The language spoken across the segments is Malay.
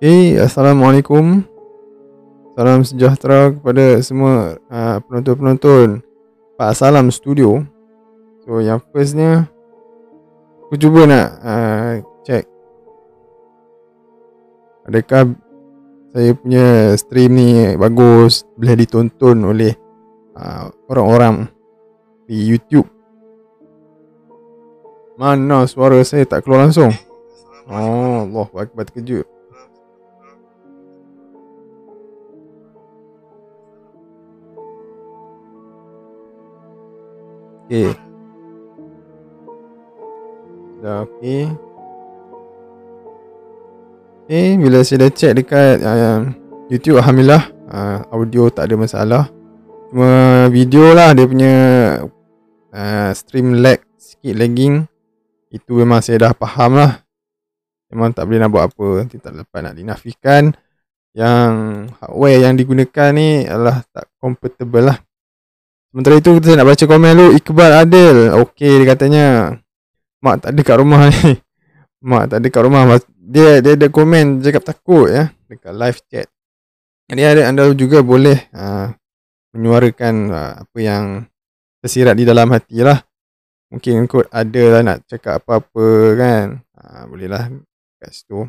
Okay, Assalamualaikum. Salam sejahtera kepada semua uh, penonton-penonton Pak Salam Studio. So yang firstnya Aku cuba nak uh, check. Adakah saya punya stream ni bagus Boleh ditonton oleh uh, orang-orang di YouTube? Mana suara saya tak keluar langsung? Oh Allah Akbar terkejut Okey. Dah okey. Okey, bila saya dah check dekat uh, YouTube alhamdulillah uh, audio tak ada masalah. Cuma video lah dia punya uh, stream lag sikit lagging. Itu memang saya dah faham lah. Memang tak boleh nak buat apa. Nanti tak dapat nak dinafikan. Yang hardware yang digunakan ni adalah tak compatible lah. Sementara itu kita nak baca komen dulu. Iqbal Adil. Okey dia katanya Mak tak ada kat rumah ni. Mak tak ada kat rumah. Dia dia ada komen cakap takut ya Dekat live chat. Jadi ada anda juga boleh uh, Menyuarakan uh, apa yang Tersirat di dalam hati lah. Mungkin kot ada lah nak cakap apa-apa kan. Uh, Boleh lah kat situ.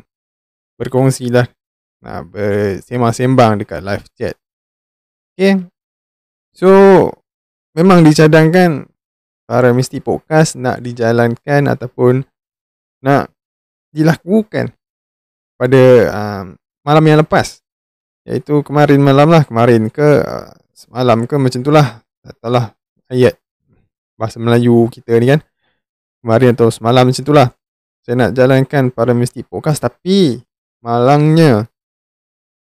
Berkongsi lah. Uh, Bersembang-sembang dekat live chat. Okay So memang dicadangkan para mesti podcast nak dijalankan ataupun nak dilakukan pada um, malam yang lepas. Iaitu kemarin malam lah kemarin ke uh, semalam ke macam tu lah. Lah ayat bahasa Melayu kita ni kan. Kemarin atau semalam macam tu lah. Saya nak jalankan para mesti podcast tapi malangnya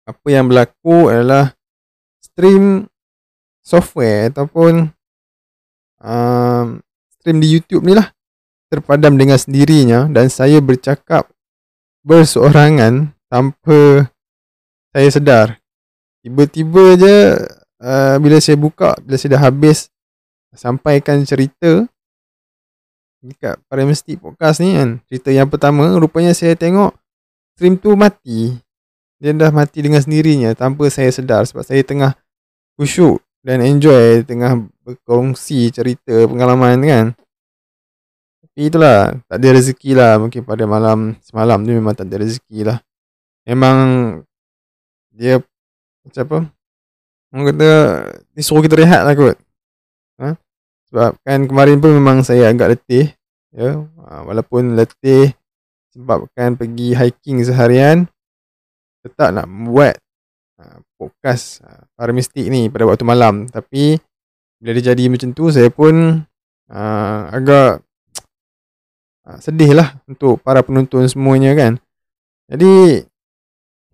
apa yang berlaku adalah stream software ataupun um, stream di YouTube ni lah terpadam dengan sendirinya dan saya bercakap berseorangan tanpa saya sedar. Tiba-tiba je uh, bila saya buka, bila saya dah habis sampaikan cerita dekat para mesti podcast ni kan. Cerita yang pertama, rupanya saya tengok stream tu mati. Dia dah mati dengan sendirinya tanpa saya sedar sebab saya tengah khusyuk dan enjoy tengah berkongsi cerita pengalaman kan. Tapi itulah, tak ada rezeki lah mungkin pada malam semalam tu memang tak ada rezeki lah. Memang dia macam apa? Orang kata dia suruh kita rehat lah kot. Ha? Sebab kan kemarin pun memang saya agak letih. Ya? Ha, walaupun letih sebabkan pergi hiking seharian. Tetap nak buat podcast uh, para mistik ni pada waktu malam. Tapi bila dia jadi macam tu saya pun uh, agak uh, sedih lah untuk para penonton semuanya kan. Jadi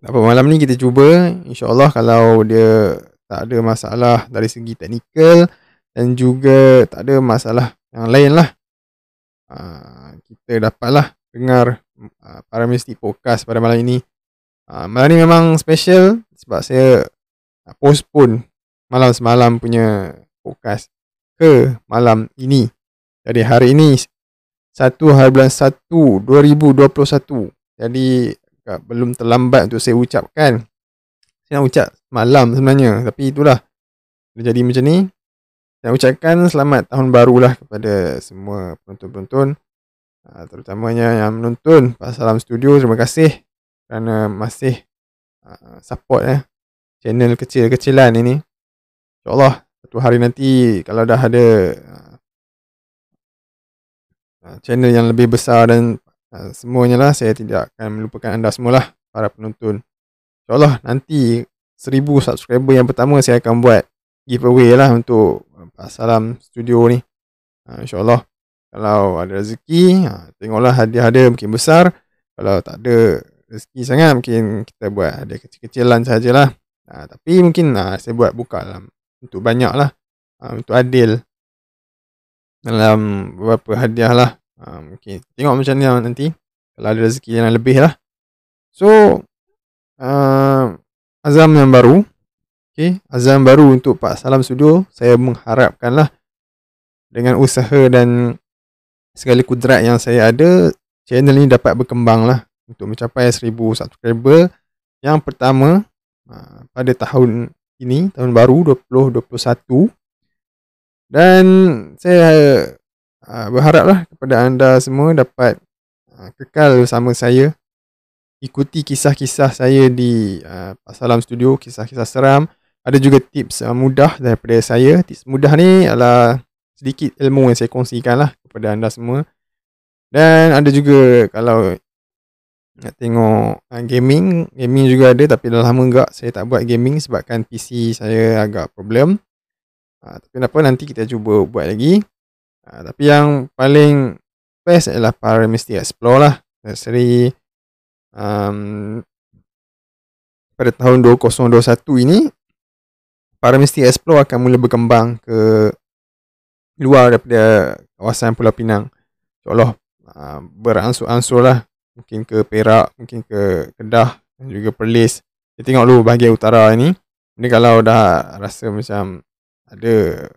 apa malam ni kita cuba. Insyaallah kalau dia tak ada masalah dari segi teknikal dan juga tak ada masalah yang lain lah uh, kita dapatlah dengar uh, para mistik podcast pada malam ini. Uh, malam ni memang special sebab saya postpone malam semalam punya podcast ke malam ini. Jadi hari ini 1 hari bulan 1 2021. Jadi belum terlambat untuk saya ucapkan. Saya nak ucap malam sebenarnya tapi itulah dia jadi macam ni. Saya ucapkan selamat tahun barulah kepada semua penonton-penonton ah, terutamanya yang menonton Pasalam Studio. Terima kasih kerana masih Ah, support eh channel kecil-kecilan ini. InsyaAllah satu hari nanti kalau dah ada uh, channel yang lebih besar dan semuanya lah saya tidak akan melupakan anda semualah para penonton. InsyaAllah nanti seribu subscriber yang pertama saya akan buat giveaway lah untuk Salam Studio ni. InsyaAllah kalau ada rezeki, tengoklah hadiah-hadiah mungkin besar. Kalau tak ada rezeki sangat mungkin kita buat ada kecil-kecilan sajalah. Ha, tapi mungkin ha, saya buat buka dalam untuk banyak lah. Ha, untuk adil. Dalam beberapa hadiah lah. Ha, mungkin tengok macam ni lah nanti. Kalau ada rezeki yang lebih lah. So. Uh, azam yang baru. Okay. Azam baru untuk Pak Salam Studio. Saya mengharapkan lah. Dengan usaha dan segala kudrat yang saya ada. Channel ni dapat berkembang lah untuk mencapai 1000 subscriber yang pertama uh, pada tahun ini, tahun baru 2021. Dan saya uh, berharaplah kepada anda semua dapat uh, kekal bersama saya. Ikuti kisah-kisah saya di uh, Salam Studio, kisah-kisah seram. Ada juga tips mudah daripada saya. Tips mudah ni adalah sedikit ilmu yang saya kongsikan lah kepada anda semua. Dan ada juga kalau nak tengok uh, gaming. Gaming juga ada tapi dah lama enggak saya tak buat gaming sebabkan PC saya agak problem. Uh, tapi apa nanti kita cuba buat lagi. Uh, tapi yang paling best adalah para mesti explore lah. Seri um, pada tahun 2021 ini para mesti explore akan mula berkembang ke luar daripada kawasan Pulau Pinang. InsyaAllah uh, beransur-ansur lah mungkin ke Perak, mungkin ke Kedah dan juga Perlis. Kita tengok dulu bahagian utara ni. Ni kalau dah rasa macam ada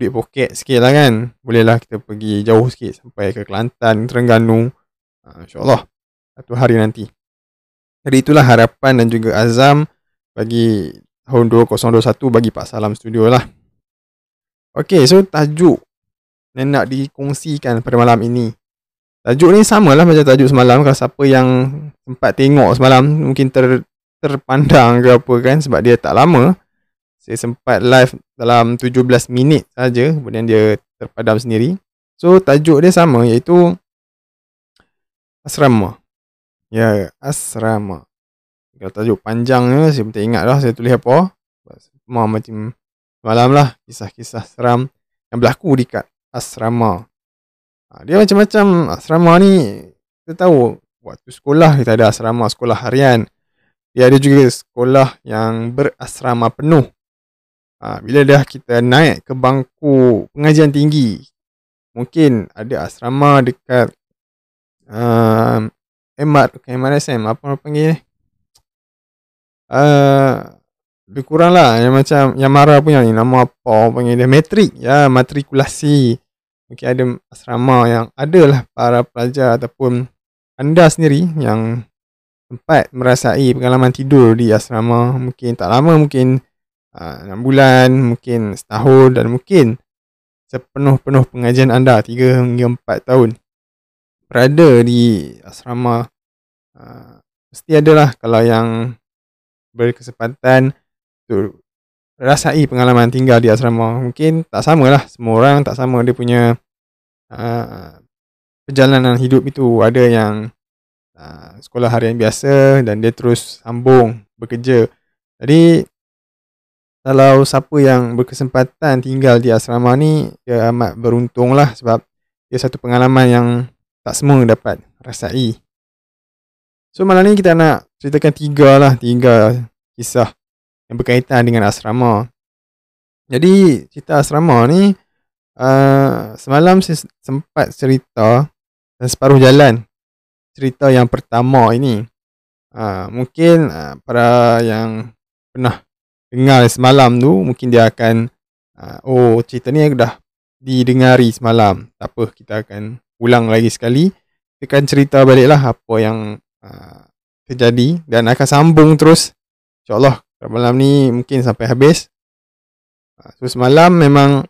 duit poket sikit lah kan. Bolehlah kita pergi jauh sikit sampai ke Kelantan, Terengganu. Uh, InsyaAllah satu hari nanti. Jadi itulah harapan dan juga azam bagi tahun 2021 bagi Pak Salam Studio lah. Okay, so tajuk yang nak dikongsikan pada malam ini Tajuk ni sama lah macam tajuk semalam Kalau siapa yang sempat tengok semalam Mungkin ter, terpandang ke apa kan Sebab dia tak lama. Saya sempat live dalam 17 minit saja Kemudian dia terpadam sendiri. So tajuk dia sama iaitu Asrama. Ya asrama. Kalau tajuk panjangnya Saya pun tak ingat lah saya tulis apa. Semua macam Semalam lah kisah-kisah seram Yang berlaku dekat asrama Ha, dia macam-macam asrama ni kita tahu waktu sekolah kita ada asrama sekolah harian. Dia ada juga sekolah yang berasrama penuh. Ha, bila dah kita naik ke bangku pengajian tinggi, mungkin ada asrama dekat uh, MR, okay, MRSM, apa orang panggil ni? Uh, lebih kurang lah yang macam yang marah punya ni nama apa orang panggil dia matrik ya matrikulasi mungkin ada asrama yang adalah para pelajar ataupun anda sendiri yang sempat merasai pengalaman tidur di asrama. Mungkin tak lama mungkin uh, 6 bulan mungkin setahun dan mungkin sepenuh-penuh pengajian anda 3 hingga 4 tahun berada di asrama. Uh, mesti adalah kalau yang berkesempatan tu rasai pengalaman tinggal di asrama. Mungkin tak sama lah. Semua orang tak sama. Dia punya uh, perjalanan hidup itu. Ada yang uh, sekolah harian biasa dan dia terus sambung bekerja. Jadi kalau siapa yang berkesempatan tinggal di asrama ni dia amat beruntung lah sebab dia satu pengalaman yang tak semua dapat rasai. So malam ni kita nak ceritakan tiga lah. Tiga kisah yang berkaitan dengan asrama. Jadi cerita asrama ni uh, semalam saya sempat cerita dan separuh jalan cerita yang pertama ini. Uh, mungkin uh, para yang pernah dengar semalam tu mungkin dia akan uh, oh cerita ni dah didengari semalam. Tak apa kita akan ulang lagi sekali. Kita akan cerita baliklah apa yang uh, terjadi dan akan sambung terus InsyaAllah malam ni mungkin sampai habis. Ha, so semalam memang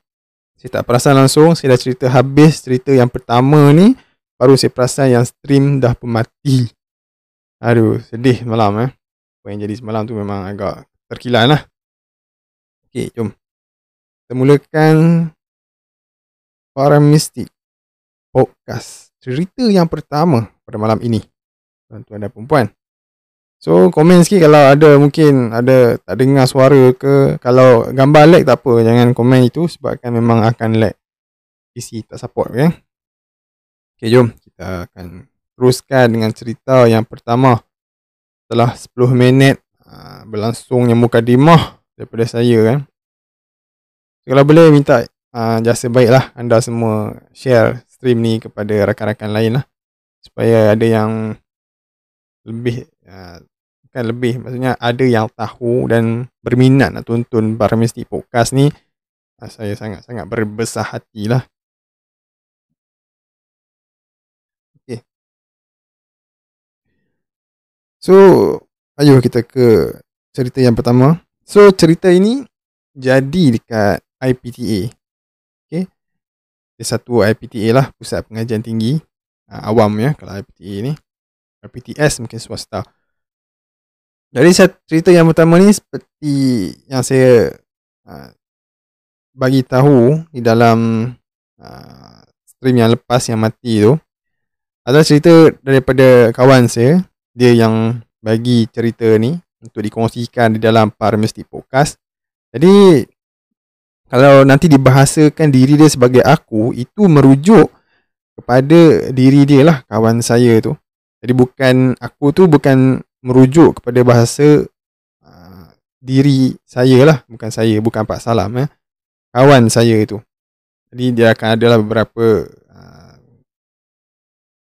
saya tak perasan langsung. Saya dah cerita habis cerita yang pertama ni. Baru saya perasan yang stream dah pemati. Aduh sedih malam eh. Apa yang jadi semalam tu memang agak terkilan lah. Okay jom. Kita mulakan Para Mistik Podcast. Cerita yang pertama pada malam ini. Tuan-tuan dan perempuan. So komen sikit kalau ada mungkin ada tak dengar suara ke Kalau gambar lag tak apa jangan komen itu sebabkan memang akan lag. PC tak support okay? Okay jom kita akan teruskan dengan cerita yang pertama. Setelah 10 minit uh, berlangsungnya mukadimah daripada saya kan. Kalau boleh minta uh, jasa baiklah anda semua share stream ni kepada rakan-rakan lain lah. Supaya ada yang lebih uh, kan lebih maksudnya ada yang tahu dan berminat nak tonton para mistik podcast ni ah, saya sangat-sangat berbesar hatilah okey so ayuh kita ke cerita yang pertama. So cerita ini jadi dekat IPTA. Okay. Dia satu IPTA lah, Pusat Pengajian Tinggi. Uh, awam ya kalau IPTA ni. IPTS mungkin swasta. Jadi cerita yang pertama ni seperti yang saya uh, bagi tahu di dalam uh, stream yang lepas yang mati tu adalah cerita daripada kawan saya dia yang bagi cerita ni untuk dikongsikan di dalam Parmistic Podcast. Jadi kalau nanti dibahasakan diri dia sebagai aku itu merujuk kepada diri dia lah kawan saya tu. Jadi bukan aku tu bukan merujuk kepada bahasa uh, diri saya lah. Bukan saya bukan Pak Salam eh. Kawan saya itu jadi dia akan ada lah beberapa uh,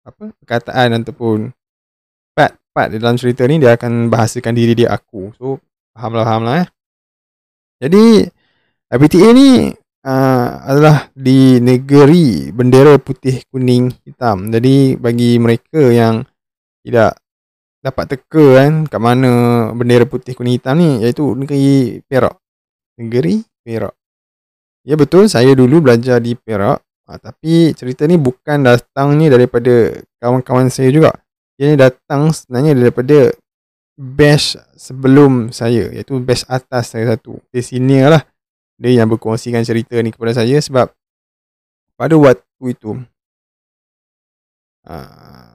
apa perkataan ataupun part-part dalam cerita ni dia akan bahasakan diri dia aku. So faham lah faham lah eh jadi IPTA ni uh, adalah di negeri bendera putih kuning hitam. Jadi bagi mereka yang tidak dapat teka kan kat mana bendera putih kuning hitam ni iaitu negeri Perak. Negeri Perak. Ya betul saya dulu belajar di Perak ha, tapi cerita ni bukan datang ni daripada kawan-kawan saya juga. Ia ni datang sebenarnya daripada batch sebelum saya iaitu batch atas saya satu. Di sini lah dia yang berkongsikan cerita ni kepada saya sebab pada waktu itu uh,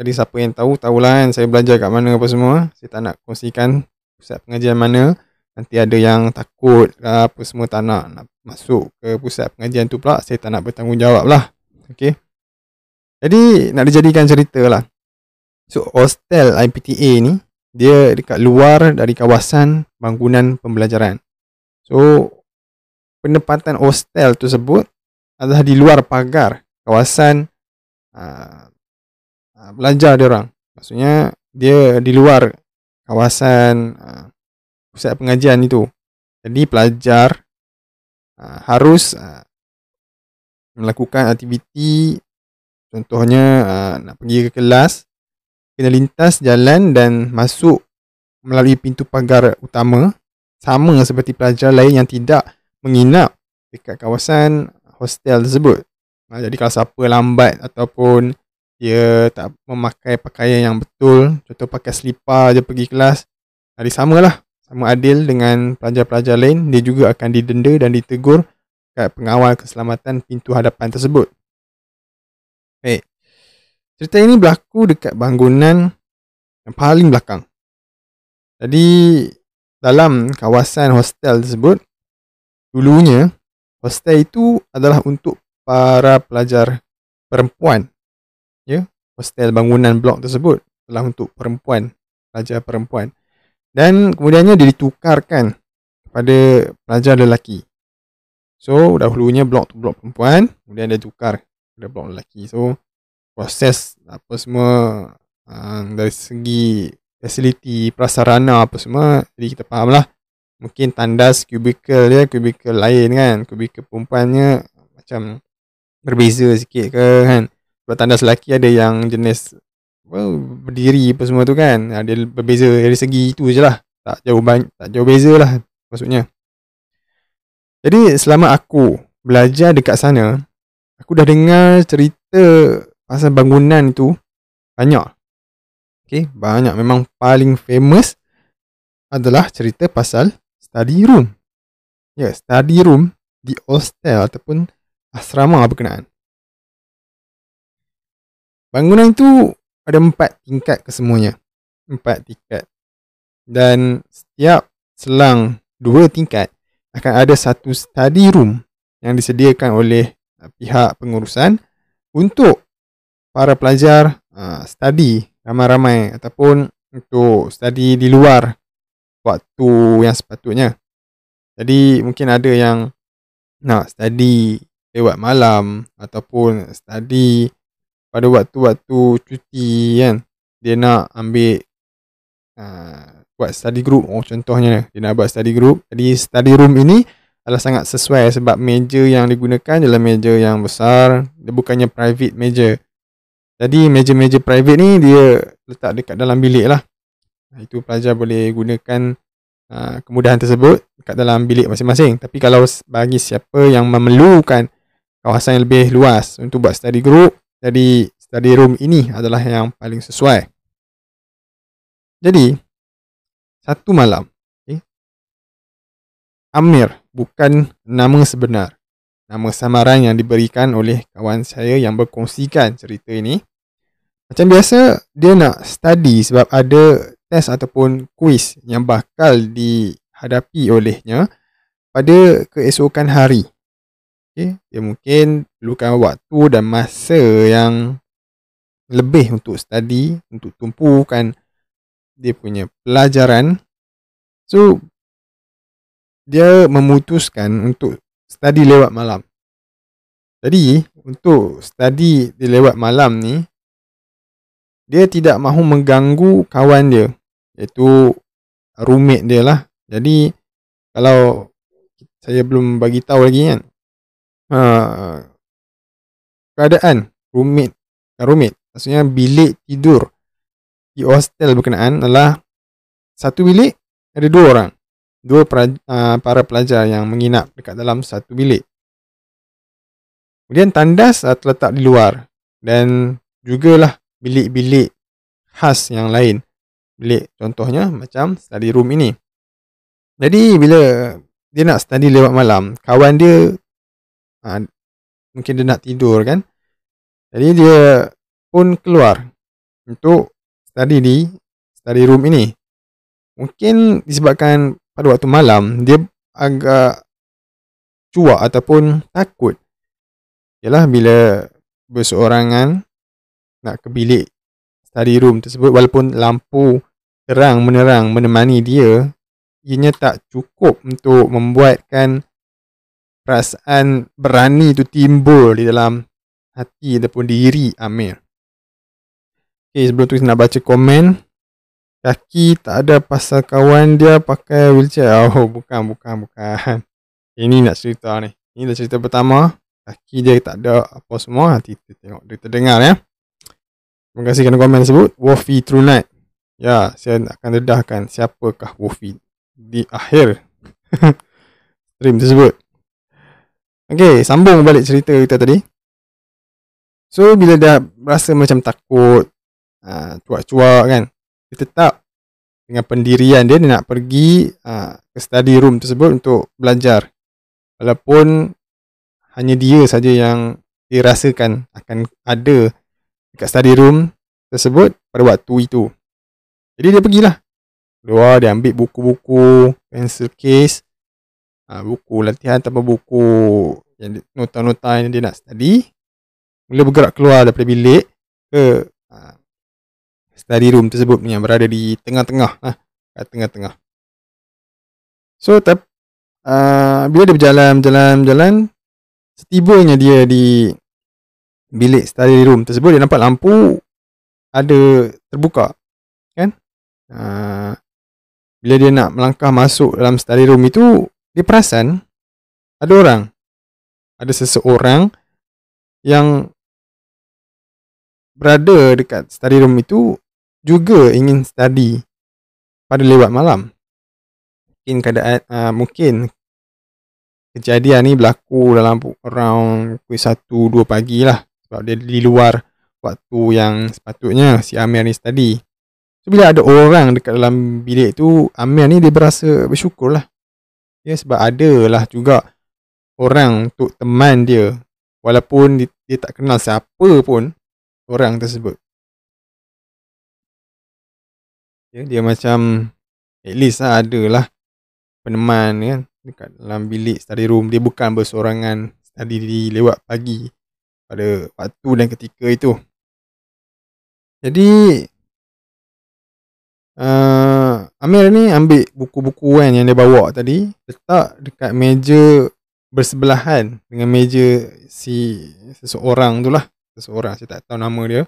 jadi siapa yang tahu, tahulah kan saya belajar kat mana apa semua. Saya tak nak kongsikan pusat pengajian mana. Nanti ada yang takut ke apa semua tak nak, nak masuk ke pusat pengajian tu pula. Saya tak nak bertanggungjawab lah. Okay. Jadi nak dijadikan cerita lah. So hostel IPTA ni, dia dekat luar dari kawasan bangunan pembelajaran. So penempatan hostel tersebut adalah di luar pagar kawasan uh, Ah, belajar dia orang. Maksudnya dia di luar kawasan uh, pusat pengajian itu. Jadi pelajar uh, harus uh, melakukan aktiviti contohnya uh, nak pergi ke kelas kena lintas jalan dan masuk melalui pintu pagar utama sama seperti pelajar lain yang tidak menginap dekat kawasan hostel tersebut. Uh, jadi kalau siapa lambat ataupun dia tak memakai pakaian yang betul. Contoh pakai selipar je pergi kelas. Hari sama lah. Sama adil dengan pelajar-pelajar lain. Dia juga akan didenda dan ditegur kat pengawal keselamatan pintu hadapan tersebut. Hey, cerita ini berlaku dekat bangunan yang paling belakang. Jadi dalam kawasan hostel tersebut dulunya hostel itu adalah untuk para pelajar perempuan ya hostel bangunan blok tersebut adalah untuk perempuan pelajar perempuan. Dan kemudiannya dia ditukarkan kepada pelajar lelaki. So dahulunya blok tu blok perempuan kemudian dia tukar kepada blok lelaki. So proses apa semua uh, dari segi fasiliti prasarana apa semua jadi kita faham lah mungkin tandas kubikel dia kubikel lain kan. Kubikel perempuannya macam berbeza sikit ke kan sebab tandas lelaki ada yang jenis well, berdiri apa semua tu kan. Ada berbeza dari segi itu je lah. Tak jauh, banyak, tak jauh beza lah maksudnya. Jadi selama aku belajar dekat sana, aku dah dengar cerita pasal bangunan tu banyak. Okay, banyak. Memang paling famous adalah cerita pasal study room. Ya, yeah, study room di hostel ataupun asrama berkenaan. Bangunan itu ada empat tingkat kesemuanya. Empat tingkat. Dan setiap selang dua tingkat akan ada satu study room yang disediakan oleh uh, pihak pengurusan untuk para pelajar uh, study ramai-ramai ataupun untuk study di luar waktu yang sepatutnya. Jadi mungkin ada yang nak study lewat malam ataupun study pada waktu-waktu cuti kan dia nak ambil uh, buat study group. Oh contohnya dia nak buat study group. Jadi study room ini adalah sangat sesuai sebab meja yang digunakan adalah meja yang besar. Dia bukannya private meja. Jadi meja-meja private ni dia letak dekat dalam bilik lah. Itu pelajar boleh gunakan uh, kemudahan tersebut kat dalam bilik masing-masing. Tapi kalau bagi siapa yang memerlukan kawasan yang lebih luas untuk buat study group, jadi study room ini adalah yang paling sesuai. Jadi, satu malam, okay, Amir bukan nama sebenar. Nama samaran yang diberikan oleh kawan saya yang berkongsikan cerita ini. Macam biasa, dia nak study sebab ada test ataupun quiz yang bakal dihadapi olehnya pada keesokan hari. Okay. Dia mungkin perlukan waktu dan masa yang lebih untuk study, untuk tumpukan dia punya pelajaran. So, dia memutuskan untuk study lewat malam. Jadi, untuk study di lewat malam ni, dia tidak mahu mengganggu kawan dia iaitu roommate dia lah. Jadi kalau saya belum bagi tahu lagi kan. Uh, keadaan roommate roommate maksudnya bilik tidur di hostel berkenaan adalah satu bilik ada dua orang. Dua pra, uh, para pelajar yang menginap dekat dalam satu bilik. Kemudian tandas uh, terletak di luar dan jugalah bilik-bilik khas yang lain bilik contohnya macam study room ini. Jadi bila dia nak study lewat malam, kawan dia ha, mungkin dia nak tidur kan. Jadi dia pun keluar untuk study di study room ini. Mungkin disebabkan pada waktu malam dia agak cuak ataupun takut. Yalah bila berseorangan nak ke bilik study room tersebut walaupun lampu terang menerang menemani dia ianya tak cukup untuk membuatkan perasaan berani itu timbul di dalam hati ataupun diri Amir. Okay, sebelum tu nak baca komen. Kaki tak ada pasal kawan dia pakai wheelchair. Oh, bukan, bukan, bukan. Ini nak cerita ni. Ini dah cerita pertama. Kaki dia tak ada apa semua. Nanti kita tengok, kita dengar ya. Terima kasih kerana komen tersebut. Wofi True Night. Ya, saya akan dedahkan siapakah Wofi di akhir stream tersebut. Okay, sambung balik cerita kita tadi. So, bila dah rasa macam takut, uh, cuak-cuak kan, dia tetap dengan pendirian dia, dia nak pergi uh, ke study room tersebut untuk belajar. Walaupun hanya dia saja yang dirasakan akan ada dekat study room tersebut pada waktu itu. Jadi dia pergilah. Keluar dia ambil buku-buku, pencil case, ha, buku latihan tanpa buku yang nota-nota yang dia nak study. Mula bergerak keluar daripada bilik ke ha, study room tersebut yang berada di tengah-tengah. Ha, kat tengah-tengah. So, tap, uh, bila dia berjalan, berjalan, berjalan, setibanya dia di bilik study room tersebut, dia nampak lampu ada terbuka. Ah, bila dia nak melangkah masuk dalam study room itu dia perasan ada orang. Ada seseorang yang berada dekat study room itu juga ingin study pada lewat malam. Mungkin keadaan uh, mungkin kejadian ni berlaku dalam around pukul 1 2 pagi lah. Sebab dia di luar waktu yang sepatutnya si Amir ni study. So bila ada orang dekat dalam bilik tu Amir ni dia berasa bersyukur lah Ya sebab ada lah juga Orang untuk teman dia. Walaupun dia, dia tak kenal siapa pun Orang tersebut. Ya, Dia macam At least lah ada lah Peneman kan Dekat dalam bilik study room. Dia bukan bersorangan Study di lewat pagi Pada waktu dan ketika itu. Jadi uh, Amir ni ambil buku-buku kan yang dia bawa tadi. Letak dekat meja bersebelahan dengan meja si seseorang tu lah. Seseorang saya tak tahu nama dia.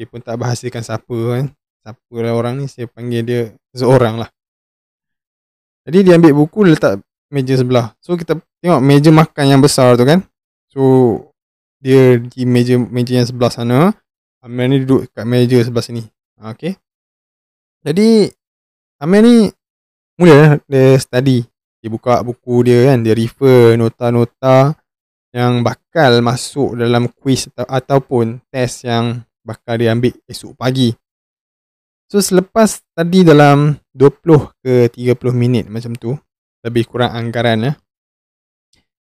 Dia pun tak bahasakan siapa kan. Siapa lah orang ni saya panggil dia seseorang lah. Jadi dia ambil buku letak meja sebelah. So kita tengok meja makan yang besar tu kan. So dia di meja meja yang sebelah sana. Amir ni duduk kat meja sebelah sini. Ah, Okay jadi Amir ni mula lah dia study. Dia buka buku dia kan, dia refer nota-nota yang bakal masuk dalam kuis atau, ataupun test yang bakal dia ambil esok pagi. So selepas tadi dalam 20 ke 30 minit macam tu, lebih kurang anggaran ya.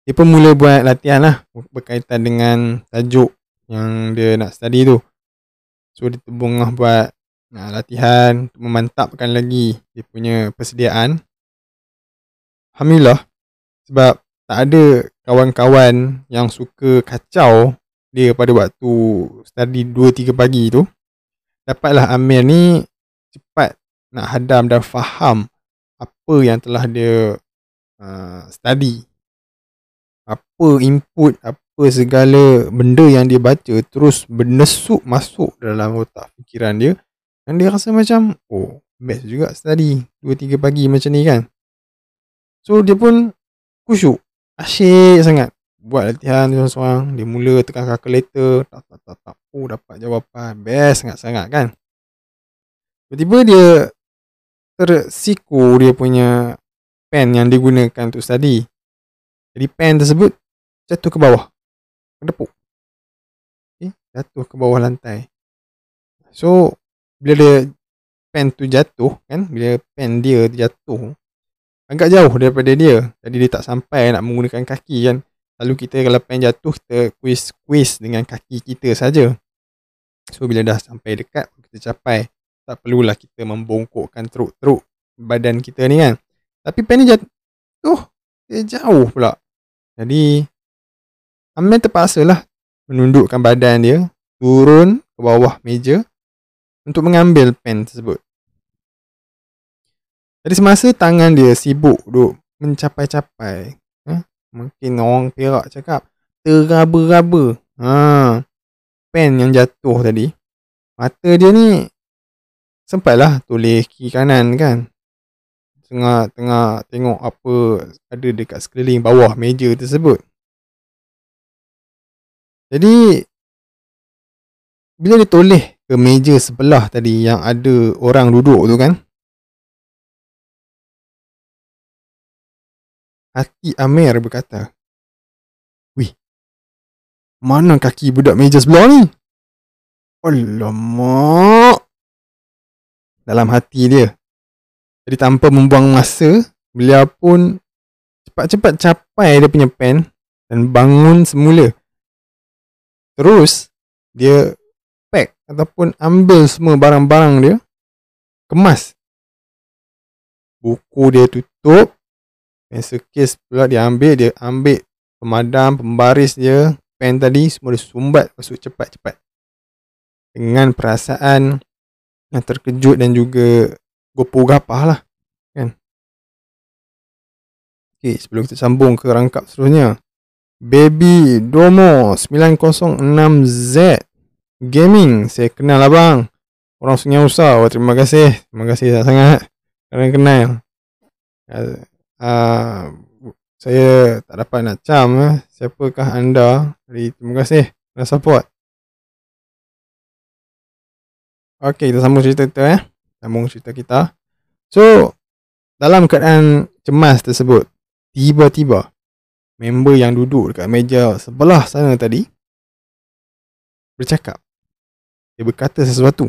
Dia pun mula buat latihan lah berkaitan dengan tajuk yang dia nak study tu. So dia tebung lah buat Nah, latihan memantapkan lagi dia punya persediaan. Alhamdulillah sebab tak ada kawan-kawan yang suka kacau dia pada waktu study 2 3 pagi tu. Dapatlah Amir ni cepat nak hadam dan faham apa yang telah dia uh, study. Apa input, apa segala benda yang dia baca terus bernesuk masuk dalam otak fikiran dia dan dia rasa macam Oh best juga study 2-3 pagi macam ni kan. So dia pun Kusyuk Asyik sangat Buat latihan seorang-seorang. Dia mula tekan calculator Tak tak tak tak Oh dapat jawapan. Best sangat-sangat kan. Tiba-tiba dia Tersiku dia punya Pen yang digunakan untuk study. Jadi pen tersebut Jatuh ke bawah Kedepuk okay? Jatuh ke bawah lantai. So bila dia pen tu jatuh kan bila pen dia jatuh agak jauh daripada dia. Jadi dia tak sampai nak menggunakan kaki kan. Lalu kita kalau pen jatuh kita quiz quiz dengan kaki kita saja. So bila dah sampai dekat kita capai. Tak perlulah kita membongkokkan teruk-teruk badan kita ni kan. Tapi pen ni jatuh dia jauh pula. Jadi Amir terpaksa lah menundukkan badan dia turun ke bawah meja untuk mengambil pen tersebut. Jadi semasa tangan dia sibuk duk mencapai-capai, eh, mungkin orang perak cakap teraba-raba. Ha, pen yang jatuh tadi, mata dia ni sempatlah tulis kiri kanan kan. Tengah-tengah tengok apa ada dekat sekeliling bawah meja tersebut. Jadi bila dia toleh ke meja sebelah tadi yang ada orang duduk tu kan. Hati Amir berkata, Wih, mana kaki budak meja sebelah ni? Alamak. Dalam hati dia. Jadi tanpa membuang masa, beliau pun cepat-cepat capai dia punya pen dan bangun semula. Terus, dia ataupun ambil semua barang-barang dia kemas. Buku dia tutup pencil case pula dia ambil dia ambil pemadam pembaris dia pen tadi semua dia sumbat masuk cepat-cepat. Dengan perasaan yang terkejut dan juga gopoh gapah lah kan? Okay, sebelum kita sambung ke rangkap seterusnya. Baby Domo 906Z Gaming Saya kenal abang Orang Sungai Usah oh, Terima kasih. Terima kasih sangat-sangat Kerana kenal. Uh, Saya tak dapat nak cam uh. Siapakah anda? Jadi terima kasih. Kerana support. Okay kita sambung cerita kita eh. Sambung cerita kita. So Dalam keadaan cemas tersebut Tiba-tiba Member yang duduk dekat meja sebelah sana tadi Bercakap dia berkata sesuatu.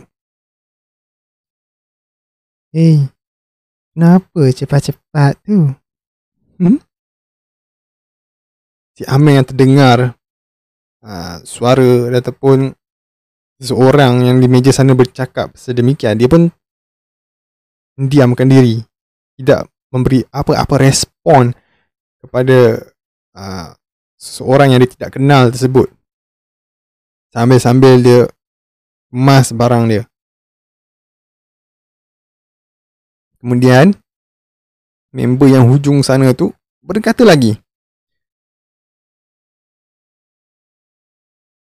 Hei, kenapa cepat-cepat tu? Hmm? Si Amir yang terdengar uh, suara ataupun seseorang yang di meja sana bercakap sedemikian, dia pun diamkan diri. Tidak memberi apa-apa respon kepada uh, seseorang yang dia tidak kenal tersebut. Sambil-sambil dia emas barang dia. Kemudian member yang hujung sana tu berkata lagi.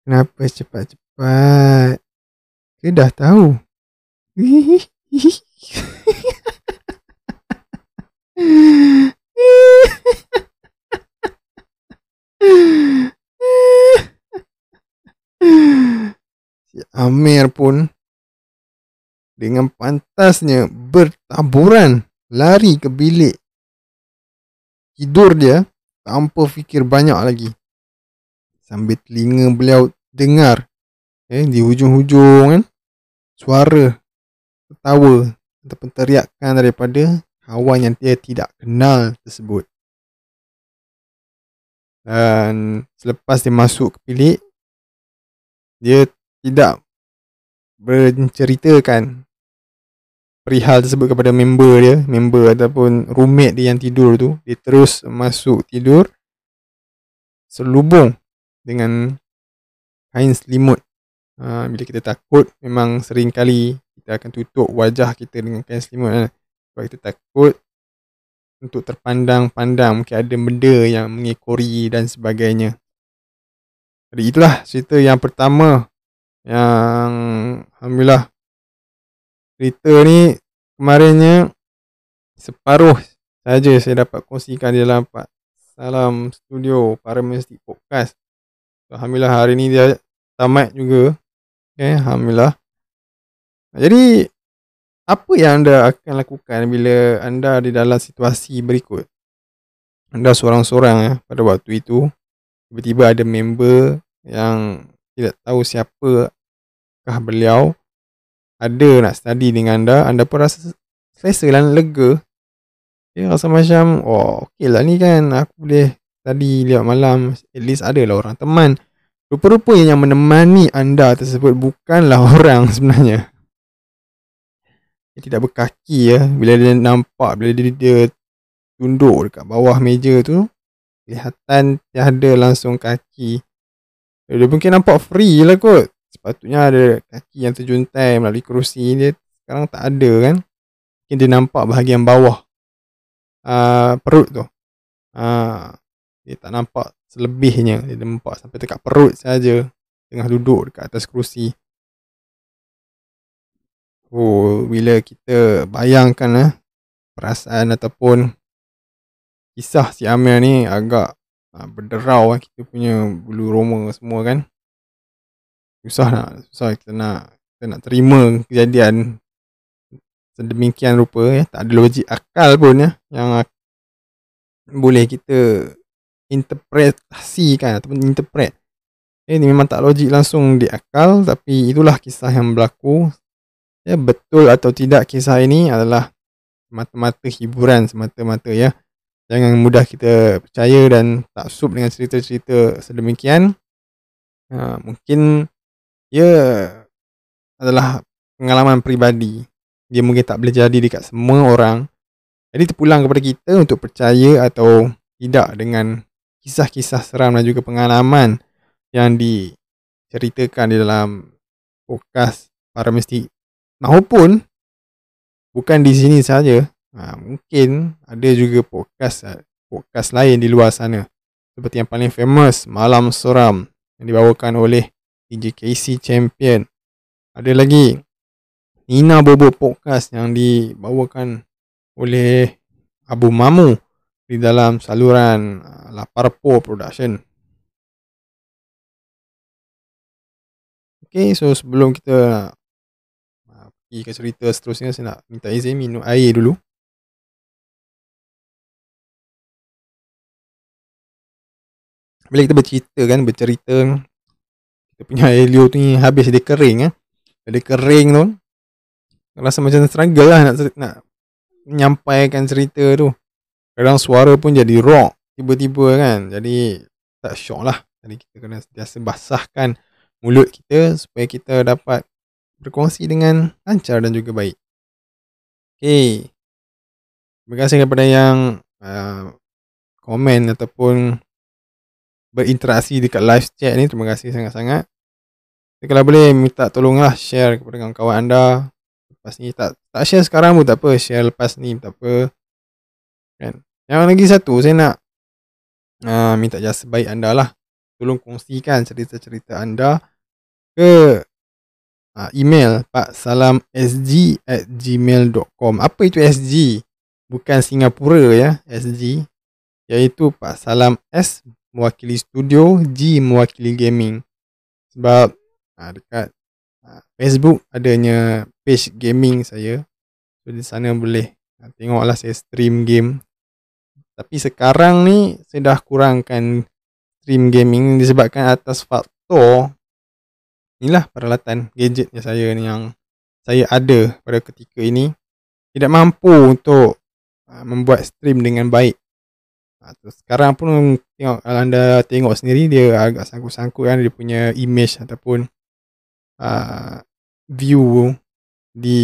Kenapa cepat-cepat? Dia dah tahu. Amir pun dengan pantasnya bertaburan lari ke bilik tidur dia tanpa fikir banyak lagi. Sambil telinga beliau dengar eh, di hujung-hujung kan suara tertawa ataupun teriakan daripada kawan yang dia tidak kenal tersebut. Dan selepas dia masuk ke bilik, dia tidak menceritakan perihal tersebut kepada member dia, member ataupun roommate dia yang tidur tu, dia terus masuk tidur selubung dengan kain selimut. Ha, bila kita takut, memang sering kali kita akan tutup wajah kita dengan kain selimut. Kan? Sebab kita takut untuk terpandang-pandang mungkin ada benda yang mengekori dan sebagainya. Jadi itulah cerita yang pertama yang Alhamdulillah cerita ni kemarinnya separuh saja saya dapat kongsikan di dalam Pak Salam Studio Paramastic Podcast. Alhamdulillah hari ni dia tamat juga. Okay, Alhamdulillah. Jadi apa yang anda akan lakukan bila anda di dalam situasi berikut? Anda seorang-seorang ya, pada waktu itu tiba-tiba ada member yang tidak tahu siapakah beliau. Ada nak study dengan anda, anda pun rasa selesa dan lega. Ya, rasa macam, oh okey lah ni kan, aku boleh study lewat malam, at least ada lah orang teman. Rupa-rupanya yang menemani anda tersebut bukanlah orang sebenarnya. Dia tidak berkaki ya. Bila dia nampak bila dia, dia tunduk dekat bawah meja tu kelihatan tiada langsung kaki dia mungkin nampak free lah kot. Sepatutnya ada kaki yang terjuntai melalui kerusi dia. Sekarang tak ada kan. Mungkin dia nampak bahagian bawah. Uh, perut tu. Uh, dia tak nampak selebihnya. Dia nampak sampai dekat perut saja. Tengah duduk dekat atas kerusi. Oh, bila kita bayangkan eh, perasaan ataupun kisah si Amir ni agak uh, berderau eh, kita punya bulu roma semua kan. Susah nak, susah kita nak kita nak terima kejadian sedemikian rupa eh. Tak ada logik akal pun ya yang boleh kita interpretasikan ataupun interpret. Eh, ini memang tak logik langsung di akal tapi itulah kisah yang berlaku ya betul atau tidak kisah ini adalah mata-mata hiburan semata-mata ya jangan mudah kita percaya dan tak sub dengan cerita-cerita sedemikian. Ha, mungkin ia adalah pengalaman peribadi. Dia mungkin tak boleh jadi dekat semua orang. Jadi terpulang kepada kita untuk percaya atau tidak dengan kisah-kisah seram dan juga pengalaman yang diceritakan di dalam podcast para mistik. Maupun bukan di sini saja, ha, mungkin ada juga podcast ha, podcast lain di luar sana. Seperti yang paling famous Malam Seram yang dibawakan oleh DJ KC Champion. Ada lagi Nina Bobo podcast yang dibawakan oleh Abu Mamu di dalam saluran uh, Laparpo Production. Okay, so sebelum kita pergi ke cerita seterusnya saya nak minta izin minum air dulu. Bila kita bercerita kan, bercerita kita punya Helio tu ni habis dia kering eh. Dia kering tu. Rasa macam struggle lah nak, nak menyampaikan cerita tu. Kadang suara pun jadi rock tiba-tiba kan. Jadi tak syok lah. Jadi kita kena sentiasa basahkan mulut kita supaya kita dapat berkongsi dengan lancar dan juga baik. Okay. Terima kasih kepada yang uh, komen ataupun berinteraksi dekat live chat ni. Terima kasih sangat-sangat. Jadi kalau boleh minta tolonglah share kepada kawan-kawan anda. Lepas ni tak tak share sekarang pun tak apa. Share lepas ni tak apa. Kan? Yang lagi satu saya nak uh, minta jasa baik anda lah. Tolong kongsikan cerita-cerita anda ke uh, email pak salam sg at gmail.com apa itu sg bukan singapura ya sg iaitu pak salam s mewakili studio g mewakili gaming sebab uh, dekat uh, facebook adanya page gaming saya. So di sana boleh uh, tengoklah saya stream game. Tapi sekarang ni saya dah kurangkan stream gaming disebabkan atas faktor inilah peralatan gadget yang saya ni yang saya ada pada ketika ini tidak mampu untuk uh, membuat stream dengan baik. Uh, sekarang pun tengok kalau anda tengok sendiri dia agak sangkut-sangkut kan dia punya image ataupun uh, view di